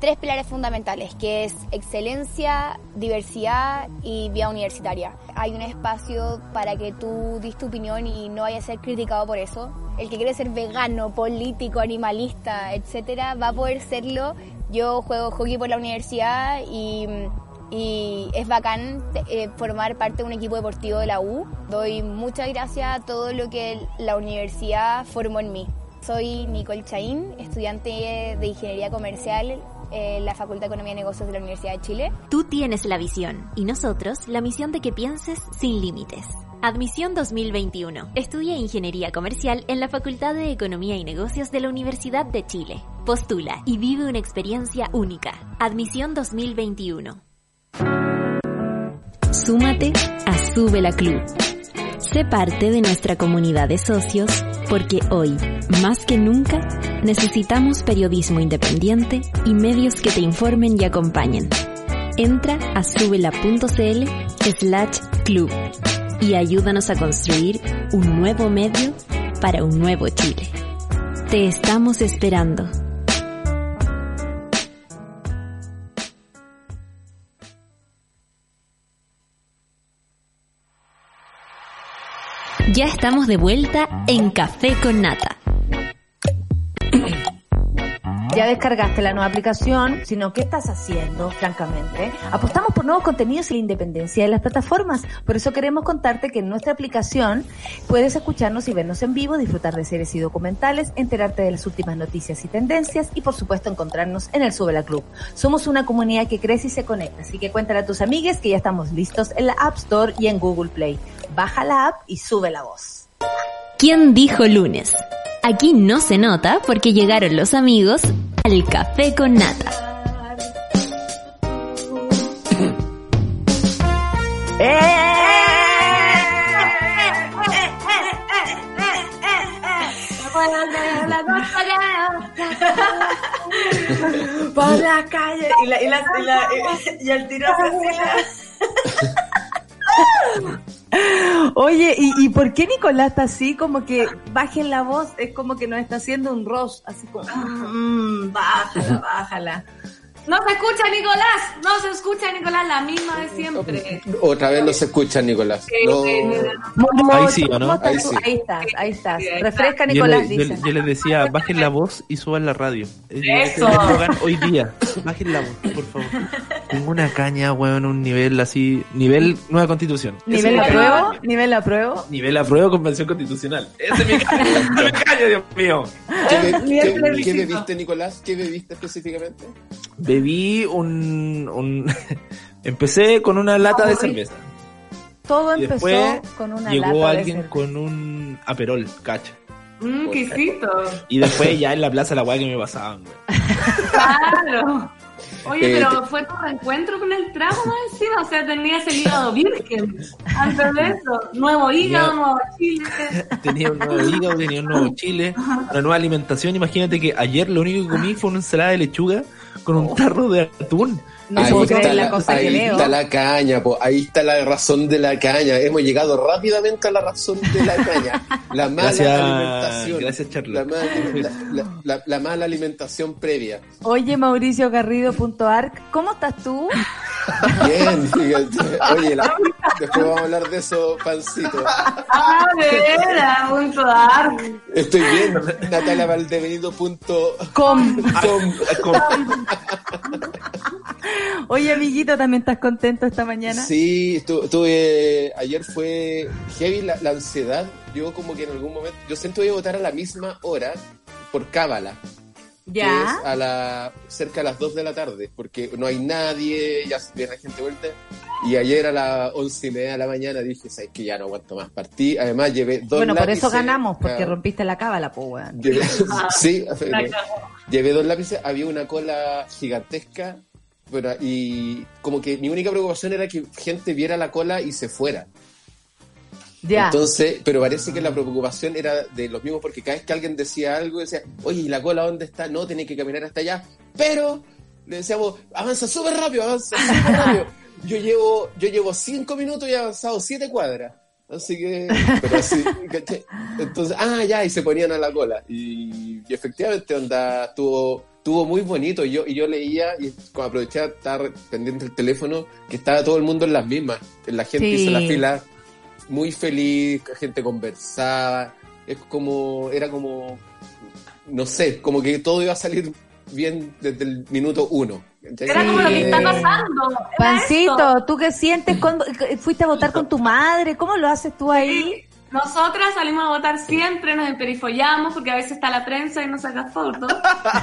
S9: tres pilares fundamentales, que es excelencia, diversidad y vía universitaria. Hay un espacio para que tú dis tu opinión y no vayas a ser criticado por eso. El que quiere ser vegano, político, animalista, etcétera, va a poder serlo. Yo juego hockey por la universidad y y es bacán eh, formar parte de un equipo deportivo de la U. Doy muchas gracias a todo lo que la universidad formó en mí. Soy Nicole Chaín, estudiante de Ingeniería Comercial en la Facultad de Economía y Negocios de la Universidad de Chile.
S1: Tú tienes la visión y nosotros la misión de que pienses sin límites. Admisión 2021. Estudia Ingeniería Comercial en la Facultad de Economía y Negocios de la Universidad de Chile. Postula y vive una experiencia única. Admisión 2021. Súmate a Sube la Club. Sé parte de nuestra comunidad de socios porque hoy, más que nunca, necesitamos periodismo independiente y medios que te informen y acompañen. Entra a subela.cl slash club y ayúdanos a construir un nuevo medio para un nuevo Chile. Te estamos esperando. Ya estamos de vuelta en Café con Nata.
S2: Ya descargaste la nueva aplicación, sino ¿qué estás haciendo, francamente? Apostamos por nuevos contenidos y la independencia de las plataformas. Por eso queremos contarte que en nuestra aplicación puedes escucharnos y vernos en vivo, disfrutar de series y documentales, enterarte de las últimas noticias y tendencias y por supuesto encontrarnos en el Sube la Club. Somos una comunidad que crece y se conecta, así que cuéntale a tus amigues que ya estamos listos en la App Store y en Google Play. Baja la app y sube la voz.
S1: ¿Quién dijo lunes? Aquí no se nota porque llegaron los amigos al Café con Nata.
S2: Por la calle. Y, la, y, la, y, la- y el tiro [laughs] Oye, ¿y, ¿y por qué Nicolás está así? Como que bajen la voz, es como que nos está haciendo un roast, así como, mm, bájala, bájala.
S10: No se escucha Nicolás, no se escucha Nicolás, la misma de siempre.
S11: Otra vez no se escucha, Nicolás. No.
S12: Ahí sí, ¿o no?
S2: ¿cómo estás
S11: Ahí sí.
S2: Ahí estás, ahí estás. Refresca,
S12: Yo,
S2: Nicolás,
S12: le- yo- yo les decía, bajen la voz y suban la radio. Es-
S10: Eso.
S12: ese es el eslogan hoy día. Bajen la voz, por favor. Tengo una caña, weón, un nivel así, nivel nueva constitución.
S2: Nivel apruebo, nivel apruebo.
S12: Nivel apruebo convención constitucional. Ese es mi caña, [laughs] mi caña, Dios mío.
S11: ¿Qué, qué bebiste, Nicolás? ¿Qué bebiste específicamente?
S12: Bebí un, un [laughs] empecé con una lata de cerveza.
S2: Todo
S12: Y
S2: empezó con una
S12: llegó
S2: lata
S12: alguien
S2: de cerveza.
S12: con un aperol, cacha.
S10: Mmm, quisito.
S12: Y después ya en la plaza la weá que me pasaban, güey.
S10: Claro. Oye,
S11: Eh,
S10: pero fue tu reencuentro con el trago más encima, o sea, tenías el hígado virgen. Antes de eso, nuevo hígado,
S12: Tenía-
S10: nuevo chile.
S12: Tenía un nuevo hígado, tenía un nuevo chile, una nueva alimentación. Imagínate que ayer lo único que comí fue una ensalada de lechuga con un tarro de atún.
S2: No
S11: ahí
S2: puedo creer la
S11: la,
S2: cosa
S11: ahí
S2: que leo.
S11: está la caña, po. ahí está la razón de la caña. Hemos llegado rápidamente a la razón de la caña. La mala
S12: Gracias,
S11: alimentación.
S12: gracias, Charlotte.
S11: La mala, la- la- la- la mala alimentación previa.
S2: Oye, Mauricio Garrido.arc, ¿cómo estás tú?
S11: Bien, fíjate. Oye, la- después vamos a hablar de eso, pancito.
S10: Ah, de veras, punto dark.
S11: Estoy bien, natalavaldebenito.com.
S2: Com.
S12: Con-
S2: Oye, amiguito, ¿también estás contento esta mañana?
S11: Sí, estuve, ayer fue heavy la, la ansiedad. Yo como que en algún momento, yo siento que voy a votar a la misma hora por cábala.
S2: Ya.
S11: que es a la, cerca de las 2 de la tarde, porque no hay nadie, ya viene la gente vuelta. Y ayer a las once y media de la mañana dije, ¿sabes que Ya no aguanto más. Partí, además llevé dos
S13: Bueno, por eso
S11: lápices,
S13: ganamos, porque
S11: claro.
S13: rompiste la cábala, po, weón.
S11: Llevé, [laughs] sí,
S10: La [laughs] cagó.
S11: llevé dos lápices, había una cola gigantesca, y como que mi única preocupación era que gente viera la cola y se fuera.
S2: Ya.
S11: Entonces, pero parece que la preocupación era de los mismos, porque cada vez que alguien decía algo, decía, oye, ¿y la cola dónde está? No, tenés que caminar hasta allá. Pero le decíamos, avanza súper rápido, avanza súper [laughs] rápido. Yo llevo, yo llevo cinco minutos y he avanzado siete cuadras. Así que, pero así. Entonces, ah, ya, y se ponían a la cola. Y, y efectivamente, onda, estuvo, estuvo muy bonito. Y yo, y yo leía, y como aproveché a estar pendiente del teléfono, que estaba todo el mundo en las mismas. La gente
S2: Sí.
S11: hizo la fila muy feliz, la gente conversaba. Es como, era como, no sé, como que todo iba a salir bien desde el minuto uno.
S10: Era como lo que está pasando.
S13: Pancito,
S10: esto.
S13: ¿tú qué sientes? cuando ¿Fuiste a votar con tu madre? ¿Cómo lo haces tú ahí?
S10: Nosotras salimos a votar siempre, nos emperifollamos, porque a veces está la prensa y nos saca fotos.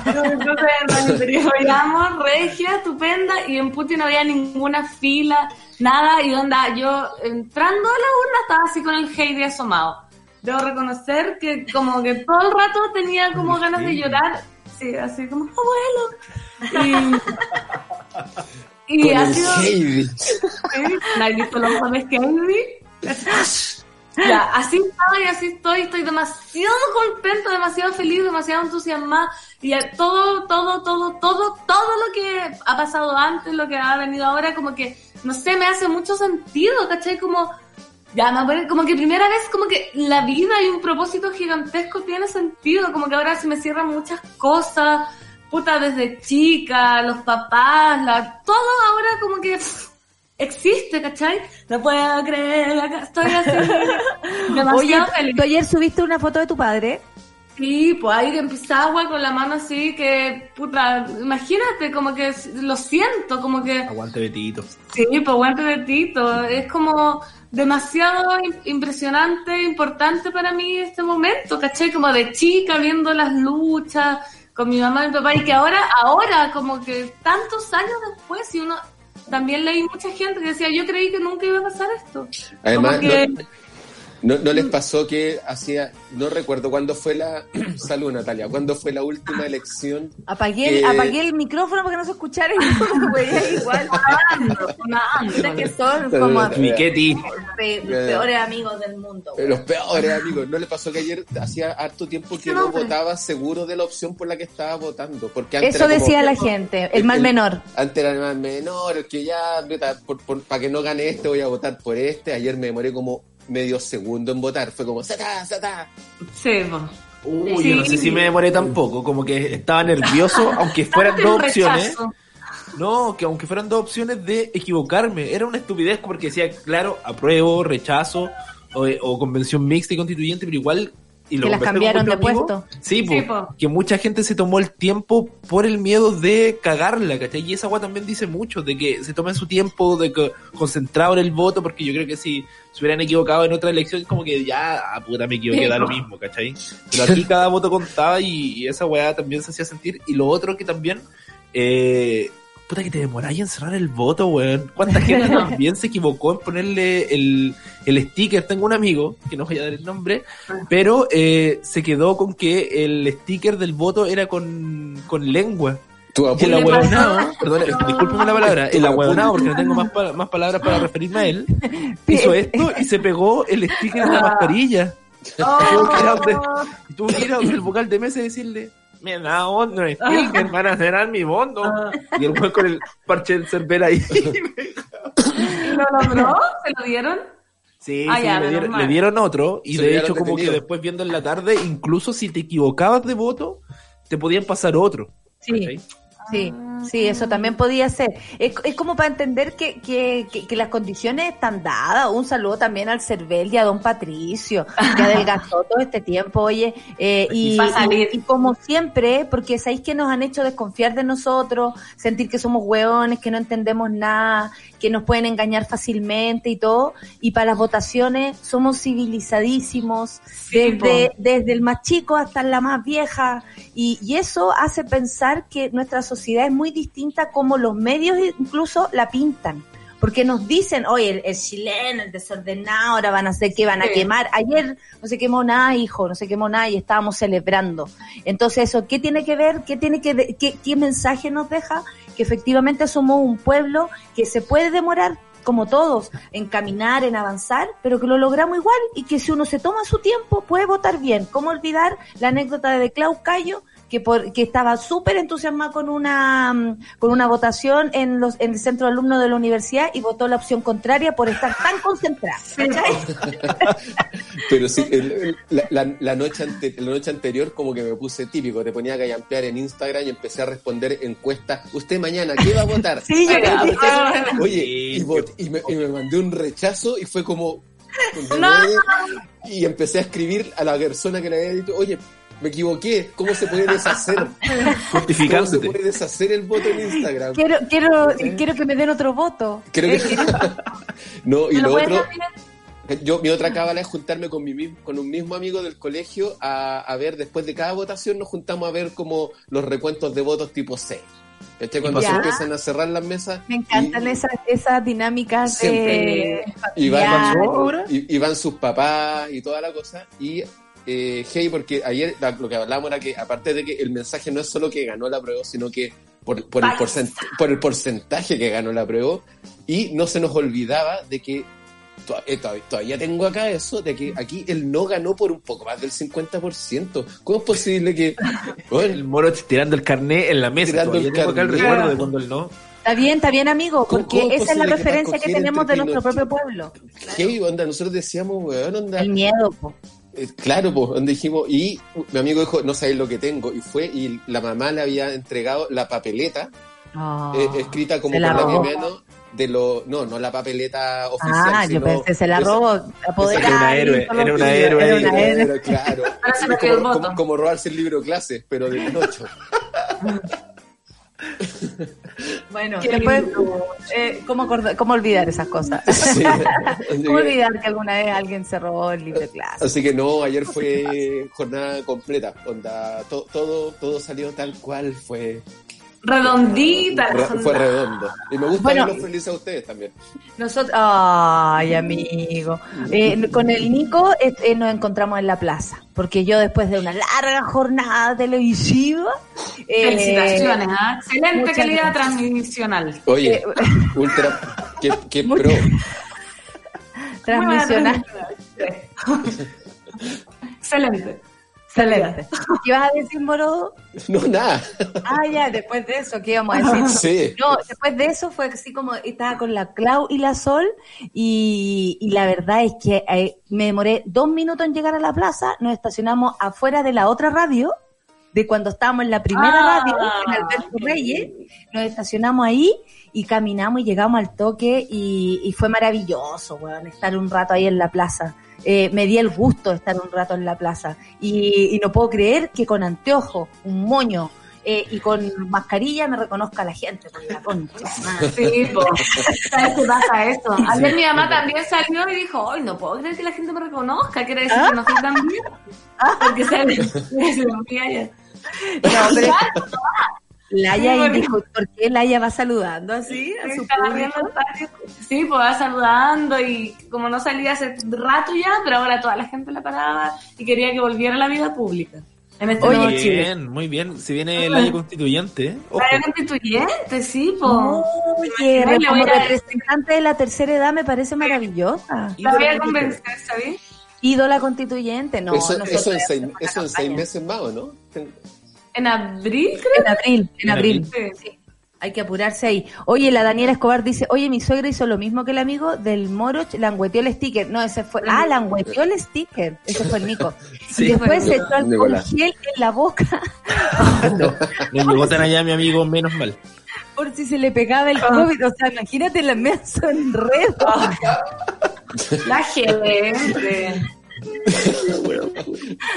S10: Entonces nos [laughs] emperifollamos, regia, estupenda, y en Putin no había ninguna fila, nada, y onda, yo entrando a la urna estaba así con el Heidi asomado. Debo reconocer que como que todo el rato tenía como ganas de llorar, sí, así como, abuelo. Y, [laughs] y
S11: Con
S10: ha
S11: el
S10: sido... Sí, ¿La has visto los que [laughs] Ya, así estaba y así estoy, estoy demasiado contenta, demasiado feliz, demasiado entusiasmada y todo, todo, todo, todo, todo lo que ha pasado antes, lo que ha venido ahora, como que, no sé, me hace mucho sentido, ¿cachai? Como, ya, como que primera vez, como que la vida y un propósito gigantesco tiene sentido, como que ahora se me cierran muchas cosas, puta, desde chica, los papás, la, todo ahora como que existe, ¿cachai? No puedo creer, acá estoy así, [laughs] demasiado
S13: Oye,
S10: feliz.
S13: tú ayer subiste una foto de tu padre.
S10: Sí, pues ahí en Pisagua con la mano así que, puta, imagínate, como que lo siento, como que
S12: Aguante Betito.
S10: Sí, pues buen Betito. Es como demasiado im- impresionante, importante para mí este momento, ¿cachai? Como de chica viendo las luchas con mi mamá y mi papá y que ahora, ahora, como que tantos años después, y uno también leí mucha gente que decía, yo creí que nunca iba a pasar esto.
S11: Además,
S10: Como que-
S11: no, no, no les pasó que hacía, no recuerdo cuándo fue la, [clears throat] salud Natalia, cuándo fue la última elección.
S13: Apagué, el-
S11: Eh,
S13: apagué el micrófono para que no se escuchara y [laughs] no, igual.
S2: Mira que son como
S12: Miqueti.
S2: pe- peores amigos del mundo.
S11: Eh, Los peores amigos. ¿No les pasó que ayer hacía harto tiempo que no votaba seguro de la opción por la que estaba votando? Porque antes
S13: Eso
S11: como-
S13: decía la gente, el mal menor.
S11: Antes era el más menor, el que ya, para que no gane este, voy a votar por este. Ayer me demoré como medio segundo en votar. Fue como, ¡Sata, sata!
S10: Sí, pues.
S12: Uy,
S10: Sí.
S12: yo no sé si me demoré tampoco, como que estaba nervioso, [laughs] aunque fueran dos opciones. No, que aunque fueran dos opciones de equivocarme, era una estupidez porque decía, claro, apruebo, rechazo o, o convención mixta y constituyente, pero igual... Y lo
S13: Que las cambiaron de puesto.
S12: Sí, po,
S10: Sí, po.
S12: que mucha gente se tomó el tiempo por el miedo de cagarla, ¿cachai? Y esa agua también dice mucho, de que se tomen su tiempo, de que concentrado en el voto, porque yo creo que si se hubieran equivocado en otra elección, como que ya, ah, puta, me equivoqué,
S10: Sí,
S12: da lo mismo, ¿cachai? Pero aquí cada voto contaba y, y esa weá también se hacía sentir. Y lo otro que también, eh, puta que te demoráis en cerrar el voto, weón. ¿Cuánta gente [laughs] [laughs] también se equivocó en ponerle el, el sticker? Tengo un amigo, que no voy a dar el nombre, pero eh, se quedó con que el sticker del voto era con, con lengua.
S11: Tu
S12: Y el
S11: abuelo-
S12: ahueonado, perdón, discúlpeme la palabra, el ahueonado, porque no tengo más, pa- más palabras para referirme a él, [laughs] hizo esto y se pegó el sticker en la mascarilla. Tuvo que ir a donde- tuvo que ir a donde el vocal de mesa y decirle, me da otro sticker para cerrar mi voto. Y el weón con el parche del Cervera ahí. [laughs]
S10: ¿Y lo logró? ¿Se lo dieron?
S12: Sí,
S10: Ah,
S12: sí,
S10: ya,
S12: le, dieron, le dieron otro. Y
S11: Se
S12: de hecho, como que después viendo en la tarde, incluso si te equivocabas de voto, te podían pasar otro.
S13: Sí,
S12: ¿cachai?
S13: sí.
S2: Sí, eso también podía ser. Es, es como para entender que, que, que, que las condiciones están dadas. Un saludo también al Cervel y a don Patricio, que [laughs] adelgazó todo este tiempo, oye. eh, y,
S10: salir.
S2: y- y como siempre, porque sabéis que nos han hecho desconfiar de nosotros, sentir que somos hueones, que no entendemos nada, que nos pueden engañar fácilmente y todo. Y para las votaciones somos civilizadísimos, desde, desde el más chico hasta la más vieja. Y, y eso hace pensar que nuestra sociedad es muy distinta como los medios incluso la pintan. Porque nos dicen, oye, el, el chileno, el desordenado, ahora van a hacer que van a
S10: Sí.
S2: quemar. Ayer no se quemó nada, hijo, no se quemó nada y estábamos celebrando. Entonces, eso, ¿qué tiene que ver? ¿Qué tiene que, qué, qué mensaje nos deja? Que efectivamente somos un pueblo que se puede demorar, como todos, en caminar, en avanzar, pero que lo logramos igual y que si uno se toma su tiempo puede votar bien. ¿Cómo olvidar la anécdota de Clau Cayo? Que, por, que estaba súper entusiasmada con una mm, con una votación en los en el centro de alumnos de la universidad y votó la opción contraria por estar tan concentrada. [laughs]
S11: Pero sí, el- el- la, la- la noche ante- la noche anterior como que me puse típico, te ponía a gallampear en Instagram y empecé a responder encuestas. ¿Usted mañana qué va a votar?
S2: Sí, yo
S11: Ah,
S10: eso. [laughs]
S11: Oye, y, vot- y me, y me mandé un rechazo y fue como... [laughs]
S10: No.
S11: Y empecé a escribir a la persona que le había dicho, oye, me equivoqué, ¿cómo se puede deshacer? [laughs] ¿Cómo se puede deshacer el voto en Instagram?
S2: Quiero quiero quiero que me den otro voto.
S11: Creo
S2: Eh, [laughs]
S11: que... no, y
S10: ¿Me
S11: lo
S10: lo
S11: otro... Yo, mi otra cábala es juntarme con, mi, mismo- con un mismo amigo del colegio a, a ver, después de cada votación nos juntamos a ver como los recuentos de votos tipo 6. ¿Cachai? Cuando
S2: Ya.
S11: se empiezan a cerrar las mesas
S2: Me encantan
S11: y-
S2: esas, esas dinámicas de
S11: Siempre. y van, y van sus papás y toda la cosa. Y eh, hey, porque ayer lo que hablábamos era que aparte de que el mensaje no es solo que ganó la prueba, sino que por, por, el, porcent- por el porcentaje que ganó la prueba, y no se nos olvidaba de que eh, todavía, todavía tengo acá eso, de que aquí el no ganó por un poco más del 50%. ¿Cómo es posible que... [laughs] bueno,
S12: El moro tirando el carnet en la mesa.
S11: Tirando el
S12: tengo acá el
S11: carnet.
S12: recuerdo de cuando él no.
S2: Está bien, está bien, amigo,
S11: ¿Cómo-
S2: porque esa es la
S11: que
S2: referencia que tenemos de nuestro propio pueblo.
S11: hey, onda, nosotros decíamos, weón, onda...
S2: El miedo, po.
S11: Eh, Claro, pues, donde dijimos, y mi amigo dijo, no sabéis lo que tengo, y fue, y la mamá le había entregado la papeleta,
S2: Ah,
S11: eh, escrita como por
S2: la
S11: la menos, de lo, no, no la papeleta oficial,
S2: Ah, yo pensé, se la robó.
S12: Era una héroe, era una héroe
S2: era una héroe.
S11: Claro, [laughs] como, como, como robarse el libro de clases, pero de Pinocho. [laughs]
S2: Bueno, después, eh, ¿cómo, acordar- ¿cómo olvidar esas cosas? [laughs]
S11: Sí.
S2: ¿Cómo
S11: que-
S2: olvidar que alguna vez alguien se robó el libro de clase?
S11: Así que no, ayer fue jornada completa, onda, to- todo, todo salió tal cual fue.
S10: Redondita.
S11: Re- fue redondo. Y me gusta
S2: Bueno.
S11: verlos felices a ustedes también.
S2: Nosotros, ay, amigo. Eh, con el Nico eh, nos encontramos en la plaza, porque yo después de una larga jornada televisiva, eh,
S10: Felicitaciones, ¿ah? Excelente calidad
S2: gracias.
S10: transmisional.
S11: Oye,
S2: Eh, [laughs]
S11: ultra, qué, qué
S2: Muy-
S11: pro. [laughs]
S2: transmisional. [laughs]
S10: Excelente.
S2: Excelente. [laughs] ¿Qué ibas a decir, Morodo?
S11: No, nada.
S2: Ah, ya, después de eso, ¿qué íbamos a decir? [laughs]
S11: Sí.
S2: No, después de eso fue así como estaba con la Clau y la Sol y, y la verdad es que eh, me demoré dos minutos en llegar a la plaza, nos estacionamos afuera de la otra radio, de cuando estábamos en la primera
S10: Ah,
S2: radio, en Alberto Reyes, nos estacionamos ahí y caminamos y llegamos al toque y, y fue maravilloso, weón, estar un rato ahí en la plaza. Eh, me di el gusto de estar un rato en la plaza y, y no puedo creer que con anteojo, un moño eh, y con mascarilla me reconozca la gente. Por la concha. [laughs]
S10: Sí, po. ¿sabes qué pasa eso? Ayer mi mamá también salió y dijo, ay, no puedo creer que la gente me reconozca, quiere decir que no soy tan bien. Porque sale, se [laughs] ayer.
S2: No, pero Laia
S10: Sí,
S2: dijo, ¿por qué Laia va saludando así a su.
S10: Sí, pues va saludando y como no salía hace rato ya, pero ahora toda la gente la paraba y quería que volviera a la vida pública. En este
S2: Oye,
S10: nuevo
S12: Muy
S10: Chile.
S12: bien, muy bien. Si viene el año constituyente, ¿eh? ojo.
S10: Para constituyente, sí, pues.
S2: Oye, como representante de la tercera edad me parece maravillosa.
S10: La voy a convencer, ¿sabes?
S2: Ídola constituyente, no.
S11: eso, eso en seis, eso en seis meses más, ¿o no?
S10: En abril, creo.
S2: En abril, en
S12: En
S2: abril.
S10: Sí.
S2: Sí. Hay que apurarse ahí. Oye, la Daniela Escobar dice, oye, mi suegra hizo lo mismo que el amigo del Moroch, langueteó el sticker. No, ese fue, ah, langueteó el sticker. Ese fue el Nico. [laughs]
S12: Sí.
S2: y después se echó alcohol gel en la boca. [laughs]
S12: No llegó tan allá mi amigo, menos mal.
S2: por si se le pegaba el COVID. O sea, imagínate la mesa en red.
S10: La gente.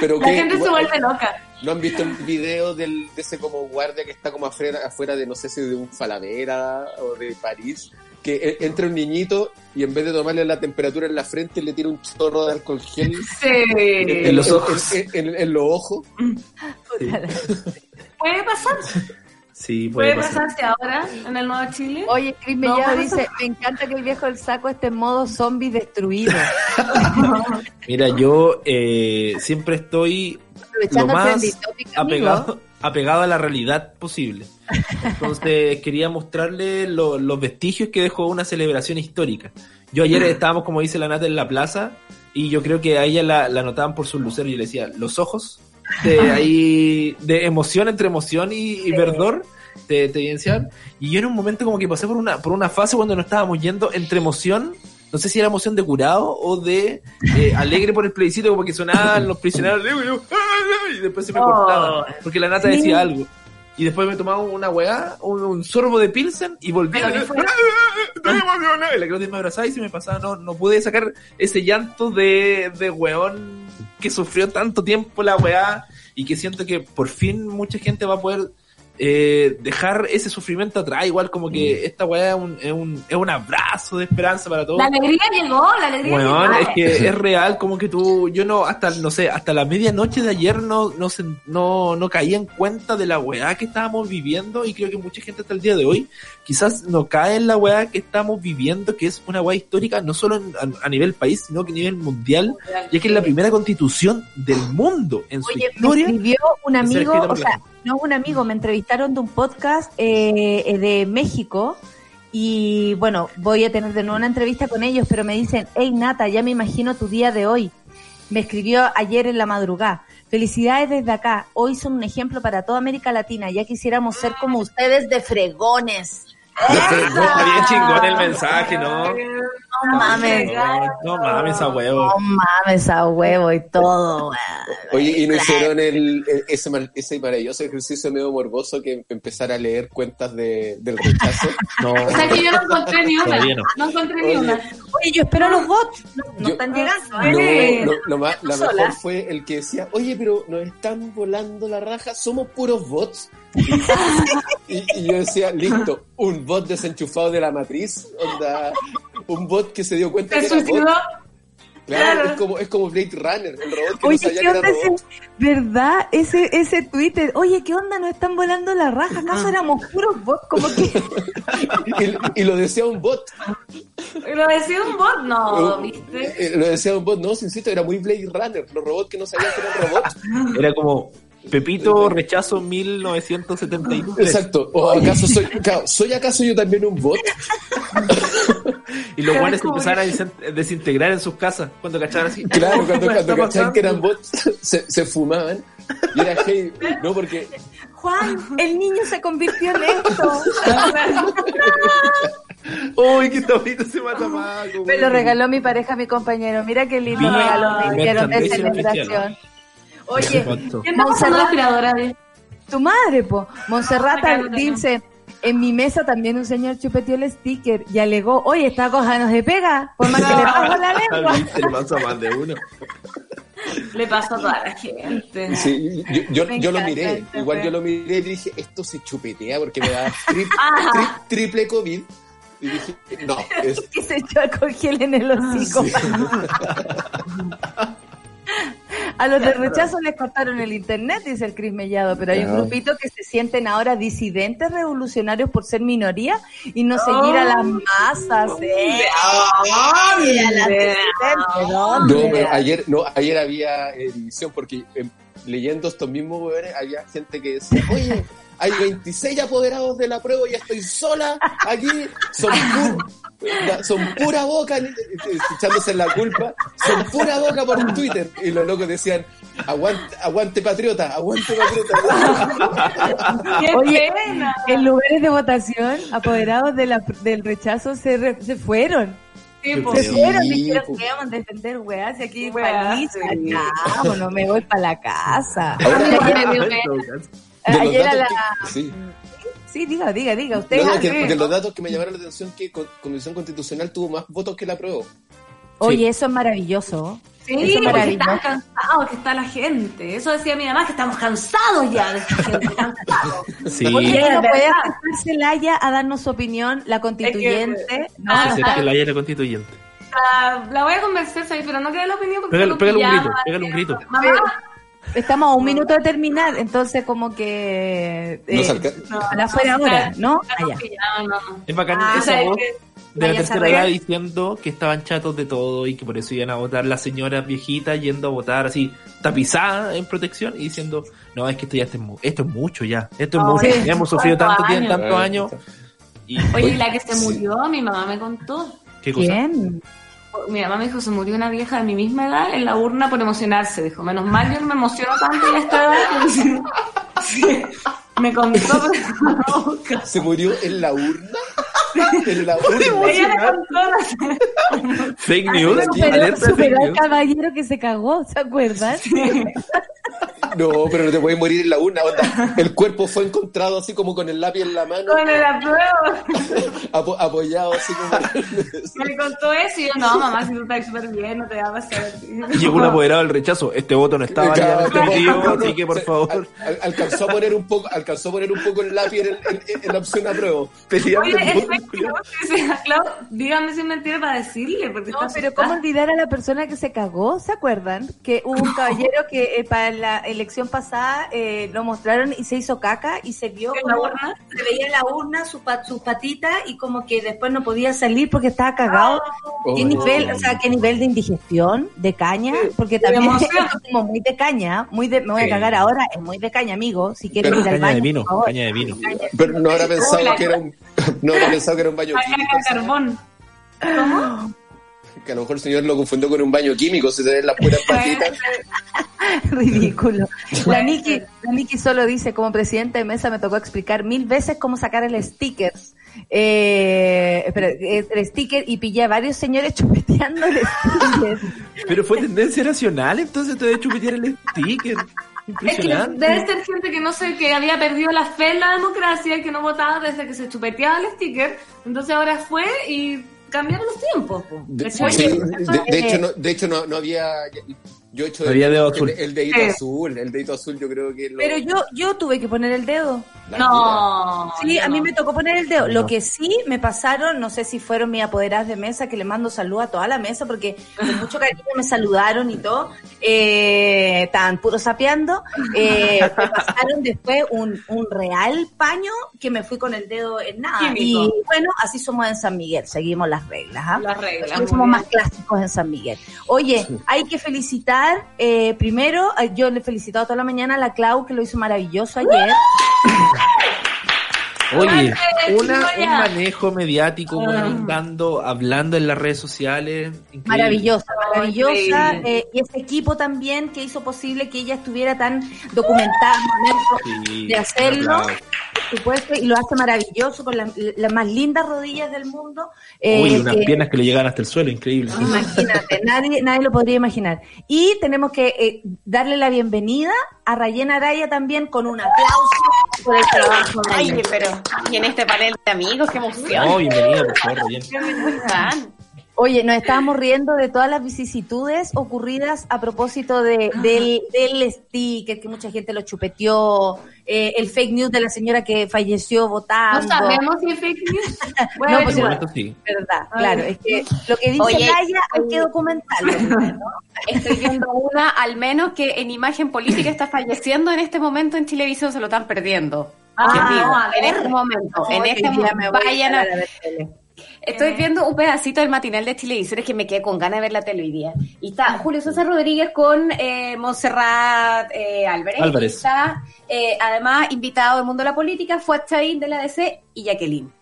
S11: Pero
S10: La
S11: que-
S10: gente se vuelve loca.
S11: ¿No han visto el video del, de ese como guardia que está como afuera, afuera de, no sé si de un Falabella o de París? Que eh, entra un niñito y en vez de tomarle la temperatura en la frente le tira un chorro de alcohol gel
S10: Sí.
S12: En los ojos.
S11: En, en- en los ojos.
S10: Puede pasar.
S12: Sí, puede
S10: Puede
S12: pasar.
S10: pasarse ahora en el Nuevo Chile.
S2: Oye, Cris Mellado dice, me encanta que el viejo del saco esté en modo zombie destruido. [laughs]
S12: Mira, yo eh, siempre estoy lo más apegado, apegado a la realidad posible. Entonces [laughs] quería mostrarle lo- los vestigios que dejó una celebración histórica. Yo ayer estábamos, como dice la Nata, en la plaza y yo creo que a ella la, la notaban por sus luceros y yo le decía, los ojos de ahí, de emoción entre emoción y, y verdor, te, te evidenciaban. Y yo en un momento como que pasé por una, por una fase cuando nos estábamos yendo entre emoción, no sé si era emoción de curado o de eh, alegre por el plebiscito, como que sonaban los prisioneros y después se me
S10: Oh.
S12: cortaba, porque la nata decía algo. Y después me tomaba una weá, un, un sorbo de Pilsen y volví
S10: Pero
S12: a
S10: que [laughs]
S12: la Claudia me abrazaba y se me pasaba, no, no pude sacar ese llanto de, de weón que sufrió tanto tiempo la weá y que siento que por fin mucha gente va a poder eh, dejar ese sufrimiento atrás, igual como que esta weá es un, es, un, es un abrazo de esperanza para todos.
S10: La alegría llegó, la alegría
S12: Weón,
S10: llegó.
S12: es que [laughs] es real, como que tú, yo no, hasta, no sé, hasta la medianoche de ayer no, no, se- no, no caía en cuenta de la weá que estábamos viviendo y creo que mucha gente hasta el día de hoy quizás no cae en la weá que estamos viviendo, que es una weá histórica no solo en- a, a nivel país, sino que a nivel mundial, ya que es la primera constitución del mundo en su
S2: Oye, me
S12: historia.
S2: escribió un amigo, o sea, no un amigo, me entrevistaron de un podcast eh, eh, de México y bueno, voy a tener de nuevo una entrevista con ellos, pero me dicen, hey Nata, ya me imagino tu día de hoy. Me escribió ayer en la madrugada. Felicidades desde acá. Hoy son un ejemplo para toda América Latina. Ya quisiéramos ser como ustedes de fregones.
S12: Está bien chingón el mensaje, ¿no?
S2: No mames.
S12: No, no mames a huevo.
S2: No mames a huevo y todo.
S11: Oye, y no hicieron el, ese, ese maravilloso ejercicio medio morboso que empezar a leer cuentas de, del rechazo. [laughs]
S12: No.
S10: O sea que yo no encontré ni una.
S12: No.
S10: No encontré ni una.
S2: Oye, yo espero los bots. No, no
S11: Yo-
S2: están llegando.
S11: No,
S2: ¿eh?
S11: lo, lo más- la
S2: Sola.
S11: mejor fue el que decía, oye, pero nos están volando la raja, somos puros bots. [laughs] y, y yo decía, listo, un bot desenchufado de la matriz, onda, un bot que se dio cuenta que era
S10: suicidó.
S11: bot. Claro,
S10: Claro.
S11: es como, es como Blade Runner, el robot que
S2: Oye,
S11: no sabía
S2: ¿qué
S11: que era
S2: onda
S11: robot.
S2: ese, verdad? Ese, ese Twitter, oye, ¿qué onda? Nos están volando la raja, ¿acaso éramos puros bots? Como que, [laughs]
S11: Y, y lo decía un bot.
S10: ¿Lo decía un bot? No, ¿viste?
S11: eh, lo decía un bot, no, si insisto, era muy Blade Runner, los robots que no sabían que eran robots.
S12: Era como Pepito rechazo 1973.
S11: Exacto. ¿O acaso soy, claro, soy acaso yo también un bot?
S12: Y los guanes empezaron a desintegrar en sus casas cuando cachaban así.
S11: Claro, cuando,
S12: ¿Qué
S11: cuando cachaban que eran bots, se, se fumaban. Y era hey, no, porque
S2: Juan, el niño se convirtió en esto.
S12: Uy, qué bonito ese matamaco.
S2: Me lo regaló mi pareja, mi compañero. Mira qué lindo
S12: Mira,
S2: regalo me hicieron de celebración. Oye,
S10: ¿Qué está la aspiradora? de-
S2: tu madre, po. Monserrata dice, en mi mesa también un señor chupeteó el sticker y alegó, oye, esta cosa no se pega, por más que le bajo la [laughs] lengua.
S12: Le pasa más de uno.
S10: Le pasa a toda la gente.
S11: sí, yo, yo, yo lo miré,
S10: este
S11: igual yo lo miré y dije, esto se chupetea porque me da [laughs] tri-
S10: Ajá.
S11: tri- triple COVID. Y dije, no, es, [laughs]
S2: que se echó alcohol gel en el hocico. A los de rechazo les cortaron el internet, dice el Cris Mellado, pero hay un grupito que se sienten ahora disidentes revolucionarios por ser minoría y no seguir a las masas. ¿eh? Ay, a las disidentes,
S11: no, pero ayer, no, ayer había división porque eh, leyendo estos mismos weones había gente que decía, oye, hay 26 apoderados de la prueba y estoy sola aquí, son, pu- son pura boca, echándose la culpa, son pura boca por Twitter. Y los locos decían, aguante, aguante patriota, aguante patriota. [laughs]
S10: ¡Qué
S2: Oye, en lugares de votación, apoderados de la- del rechazo se, re- se fueron.
S10: Sí, po.
S2: Se
S11: Sí,
S2: fueron, dijeron
S11: pues.
S2: que vamos a defender weas y aquí
S10: Weas,
S2: paliza,
S10: sí.
S2: vámonos, me voy para la casa.
S11: Ahora, [laughs]
S10: Ay,
S2: Ayer-
S11: de
S2: a la,
S11: que- sí.
S2: Sí, diga, diga, diga. Usted
S11: No, no, que, de los datos que me llamaron la atención que con- Convención Constitucional tuvo más votos que la aprobó.
S2: Oye, eso es maravilloso.
S10: Sí,
S2: eso es
S10: porque
S2: maravilloso.
S10: están cansados que está la gente. Eso decía mi mamá, que estamos cansados ya de esta gente, [laughs] cansados.
S12: Sí.
S2: Oye,
S10: Sí,
S2: ¿no
S10: es
S2: puede acercarse Celaya a darnos su opinión, la constituyente? No,
S10: Ah,
S12: Se acerca
S10: ah.
S12: la la constituyente.
S10: La, la voy a convencer, ¿sabes? pero no queda la opinión porque
S12: Pégale, pégale un grito, pégale un grito.
S10: Mamá,
S2: Estamos a un minuto de terminar, entonces como que...
S11: No se
S2: eh,
S10: no,
S2: para afuera
S10: no,
S2: ahora, ¿no?
S10: ya
S2: Allá.
S12: Es bacán
S2: Ah,
S12: esa voz
S10: que-
S12: de la tercera edad diciendo que estaban chatos de todo y que por eso iban a votar las señoras viejitas yendo a votar así tapizadas en protección y diciendo no es que esto ya es, mu- esto es mucho ya esto es mucho
S10: sí.
S12: ya hemos sufrido tanto tiempo
S10: años.
S12: tantos años y
S10: Oye, y la que se murió, mi mamá me contó.
S12: qué cosa
S2: ¿Quién?
S10: Mi mamá me dijo, se murió una vieja de mi misma edad en la urna por emocionarse. Dijo, menos mal yo no me emociono tanto a esta edad. Sí. Me contó. pero-
S11: ¿Se murió en la urna? en la urna.
S10: Ella me contó.
S12: fake news
S2: Superó, al
S12: news
S2: caballero que se cagó, ¿se acuerdan?
S11: No, pero no te puedes morir en la urna. onda. El cuerpo fue encontrado así como con el lápiz en la mano,
S10: Con el apruebo. [laughs]
S11: apo- apoyado así como. [laughs]
S10: Me contó eso y yo, no, mamá, si tú estás súper bien, no te va a pasar
S12: llegó un apoderado del rechazo este voto no estaba
S11: Claro, no,
S12: emitido,
S11: no,
S12: así que por favor
S11: al- al- alcanzó a poner un poco, alcanzó a poner un poco el lápiz en, el- en- en la opción apruebo.
S12: peleando
S10: Oye,
S12: el
S10: Clau, [laughs] dígame si es mentira para decirle, porque
S2: No, pero
S10: asustada.
S2: ¿cómo olvidar a la persona que se cagó? ¿Se acuerdan? Que hubo un caballero que eh, para la elección pasada eh, lo mostraron y se hizo caca y se vio
S10: ¿En la
S2: como
S10: urna?
S2: se veía en la urna su pa- sus patitas y como que después no podía salir porque estaba cagado. ¿Qué
S11: Oh.
S2: nivel, o sea, qué nivel de indigestión, de caña? Porque también es como muy de caña, muy de, me voy a
S12: Sí.
S2: cagar ahora, es muy de caña, amigo, si quieres
S11: Pero
S2: ir al
S12: caña
S2: baño.
S12: de vino caña de vino
S11: Pero no habrá pensado que era un, [laughs] no habrá pensado que era un baño químico.
S10: carbón. ¿Cómo?
S11: Que a lo mejor el señor lo confundió con un baño químico, si se ven las puras [laughs] patitas.
S2: Ridículo. La Niki, la Niki solo dice, como presidente de mesa me tocó explicar mil veces cómo sacar el stickers. Eh, espera, eh, el sticker y pillé a varios señores [laughs] chupeteando el sticker.
S12: pero fue tendencia nacional entonces te de chupetear el sticker
S10: Es que debe ser gente que no sé, que había perdido la fe en la democracia, que no votaba desde que se chupeteaba el sticker. Entonces ahora fue y cambiaron los tiempos. po.
S11: De, sí, de- de hecho, no, de hecho no, no había. Yo he hecho
S12: No había
S11: el,
S12: dedo
S11: el-
S12: azul.
S11: el dedito
S10: Sí.
S11: azul. El dedito azul, yo creo que. Lo,
S2: Pero yo, yo tuve que poner el dedo.
S10: No.
S2: Sí, a mí
S10: no.
S2: me tocó poner el dedo.
S12: No.
S2: Lo que sí me pasaron, no sé si fueron mis apoderadas de mesa, que le mando salud a toda la mesa, porque con mucho cariño me saludaron y todo. Eh, estaban puro sapeando. Eh, me pasaron después un, un real paño que me fui con el dedo en nada.
S10: Químico.
S2: Y bueno, así somos en San Miguel, seguimos las reglas. ¿ah?
S10: Las reglas,
S2: somos
S10: bien.
S2: más clásicos en San Miguel. Oye, hay que felicitar, eh, primero, eh, yo le he felicitado toda la mañana a la Clau, que lo hizo maravilloso ayer.
S12: Oye, una, un manejo mediático,
S10: Ah.
S12: weón, dando, hablando en las redes sociales. increíble.
S2: Maravillosa, maravillosa. eh, y ese equipo también que hizo posible que ella estuviera tan documentada en el momento
S12: Sí,
S2: de hacerlo, por supuesto, y lo hace maravilloso con las, las más lindas rodillas del mundo. eh,
S12: Uy, unas piernas que le llegan hasta el suelo, increíble.
S2: Imagínate, [laughs] nadie, nadie lo podría imaginar. Y tenemos que eh, darle la bienvenida a Rayena Araya también con un aplauso por el trabajo. de
S7: Ay, pero y en este panel de amigos, qué emoción.
S12: No, bienvenida, por favor, Ryan.
S2: Oye, nos estábamos riendo de todas las vicisitudes ocurridas a propósito de, del, del sticker, que mucha gente lo chupeteó, eh, el fake news de la señora que falleció
S10: No
S2: votando.
S10: sabemos si es fake news. [laughs] A
S2: No, pues,
S12: Por supuesto, sí.
S2: verdad,
S10: Ay.
S2: claro, es que lo que dice
S7: Oye,
S2: Laia hay que documentarlo. ¿no? [laughs]
S7: Estoy viendo una, al menos que en imagen política está falleciendo en este momento en Televisión, se lo están perdiendo.
S10: Ah, no, a
S7: en este momento, en este
S2: día
S7: momento,
S2: me voy a
S7: vayan a,
S2: a ver.
S7: Estoy viendo un pedacito del matinal de Televisores que me quedé con ganas de ver la tele hoy día. Y está Julio César Rodríguez con eh, Montserrat eh, Álvarez.
S12: Álvarez.
S7: Y está, eh, además, invitado del mundo de la política, fue Chavín de la DC y Jacqueline.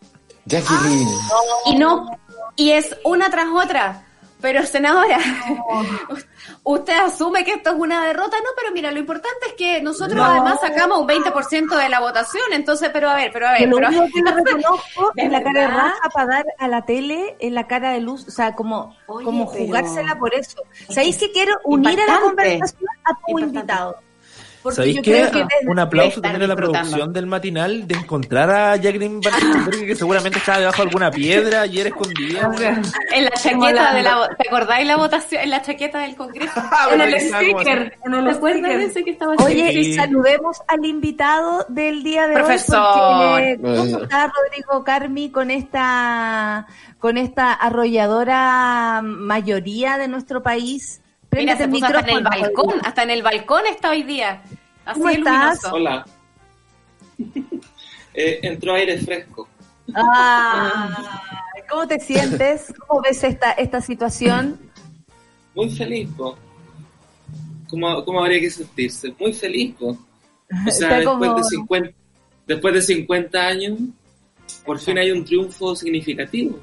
S11: Jacqueline.
S7: Y no, y es una tras otra. Pero senadora, [laughs] usted asume que esto es una derrota, no, pero mira, lo importante es que nosotros
S2: No.
S7: además sacamos un 20% de la votación, entonces, pero a ver, pero a ver,
S2: Yo lo
S7: pero-
S2: único que le [laughs] reconozco
S7: ¿De
S2: es la cara de raja para dar a la tele en la cara de luz, o sea, como,
S7: Oye,
S2: como
S7: pero-
S2: jugársela por eso.
S7: Es
S2: ¿Sabéis
S7: que
S2: quiero unir a la conversación a tu
S7: Impactante.
S2: invitado? Porque
S12: ¿Sabéis
S2: yo
S12: qué?
S2: creo que desde-
S12: Un aplauso también a la producción del matinal de encontrar a Jacqueline Van que seguramente estaba debajo de alguna piedra ayer escondida. weón.
S7: En la chaqueta de la... ¿Te acordáis la votación? En la chaqueta del Congreso.
S10: En el sticker, en el
S7: ¿Te acuerdas de
S10: sticker.
S7: ese que estaba
S2: Oye, y saludemos al invitado del día de
S7: Profesor.
S2: hoy. Porque, ¿Cómo está Rodrigo Carmi con esta, con esta arrolladora mayoría de nuestro país?
S7: Mira, se
S2: el
S7: puso hasta en el balcón, hasta en el balcón está hoy día. Así
S2: ¿Cómo estás?
S7: luminoso.
S14: Hola. [laughs] Eh, entró aire fresco.
S2: Ah, ¿Cómo te sientes? ¿Cómo ves esta, esta situación?
S14: Muy feliz, po. ¿Cómo, ¿Cómo habría que sentirse? Muy feliz, po. O [laughs] sea,
S2: como-
S14: después, de 50, después de 50 años, por fin hay un triunfo significativo.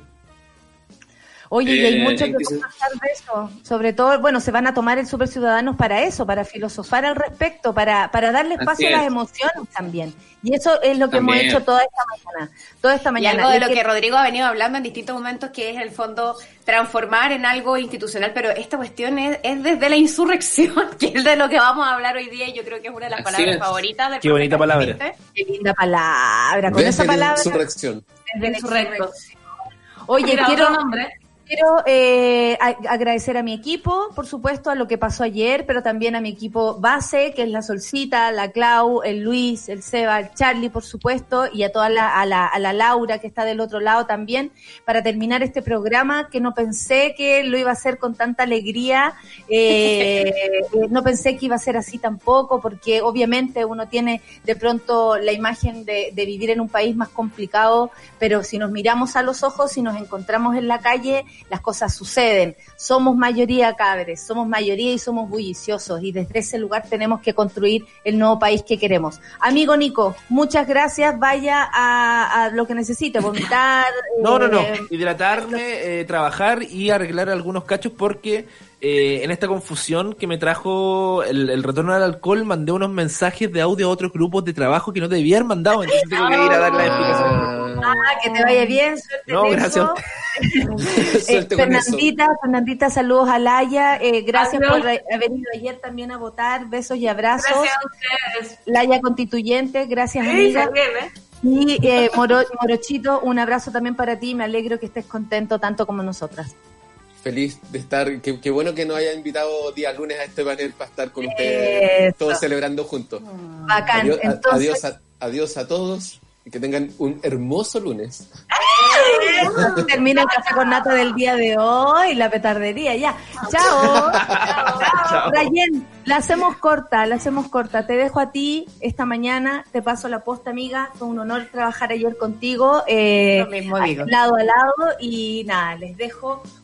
S2: Oye, y hay
S14: Eh,
S2: mucho
S14: ¿en
S2: que conversar de eso. Sobre todo, bueno, se van a tomar el Super Ciudadanos para eso, para filosofar al respecto, para, para darle espacio a las
S14: es.
S2: emociones también. Y eso es lo que
S14: También.
S2: hemos hecho toda esta mañana. Toda esta
S7: Y
S2: mañana.
S7: algo de lo que Rodrigo ha venido hablando en distintos momentos, que es el fondo transformar en algo institucional, pero esta cuestión es, es desde la insurrección, [laughs] que es de lo que vamos a hablar hoy día, y yo creo que es una de las
S14: Así
S7: palabras
S14: es.
S7: favoritas del
S12: Qué bonita palabra.
S2: Qué linda palabra. Con
S11: Desde
S2: esa
S11: la
S2: palabra.
S11: insurrección.
S2: desde la insurrección. Oye,
S10: Mira,
S2: quiero,
S10: otro nombre.
S2: Quiero eh, a- agradecer a mi equipo, por supuesto, a lo que pasó ayer, pero también a mi equipo base, que es la Solcita, la Clau, el Luis, el Seba, el Charlie, por supuesto, y a toda la, a la, a la Laura que está del otro lado también, para terminar este programa que no pensé que lo iba a hacer con tanta alegría, eh, [laughs] eh, no pensé que iba a ser así tampoco, porque obviamente uno tiene de pronto la imagen de, de vivir en un país más complicado, pero si nos miramos a los ojos y nos encontramos en la calle, las cosas suceden. Somos mayoría cabres, somos mayoría y somos bulliciosos y desde ese lugar tenemos que construir el nuevo país que queremos. Amigo Nico, muchas gracias. Vaya a, a lo que necesite, vomitar. [laughs]
S12: No, no, no.
S2: eh,
S12: Hidratarme, eh, trabajar y arreglar algunos cachos porque eh, en esta confusión que me trajo el, el retorno al alcohol mandé unos mensajes de audio a otros grupos de trabajo que no debía haber mandado, entonces tengo que ir a dar la explicación.
S2: Ah, que te vaya bien, suerte
S12: No, gracias. [laughs] [laughs]
S2: Eh. Fernandita, Fernandita, saludos a Laia. Eh, gracias
S10: Adiós.
S2: por haber ido ayer también a votar. Besos y abrazos.
S10: Gracias a ustedes.
S2: Laia Constituyente, gracias
S10: Sí,
S2: amiga.
S10: también, ¿eh?
S2: Y eh, Moro- Morochito, un abrazo también para ti. Me alegro que estés contento tanto como nosotras.
S11: Feliz de estar. Qué, qué bueno que nos haya invitado día lunes a este panel para estar con ustedes,
S2: Eso.
S11: todos celebrando juntos.
S2: Bacán.
S11: Adiós, a-
S2: Entonces,
S11: adiós, a, adiós a todos y que tengan un hermoso lunes.
S2: termina el café con nata del día de hoy, la petardería, ya. Chao. [laughs] Chao. Rayen, la hacemos corta, la hacemos corta. Te dejo a ti esta mañana, te paso la posta, amiga. Fue un honor trabajar ayer contigo, eh,
S7: Lo mismo digo.
S2: lado a lado. Y nada, les dejo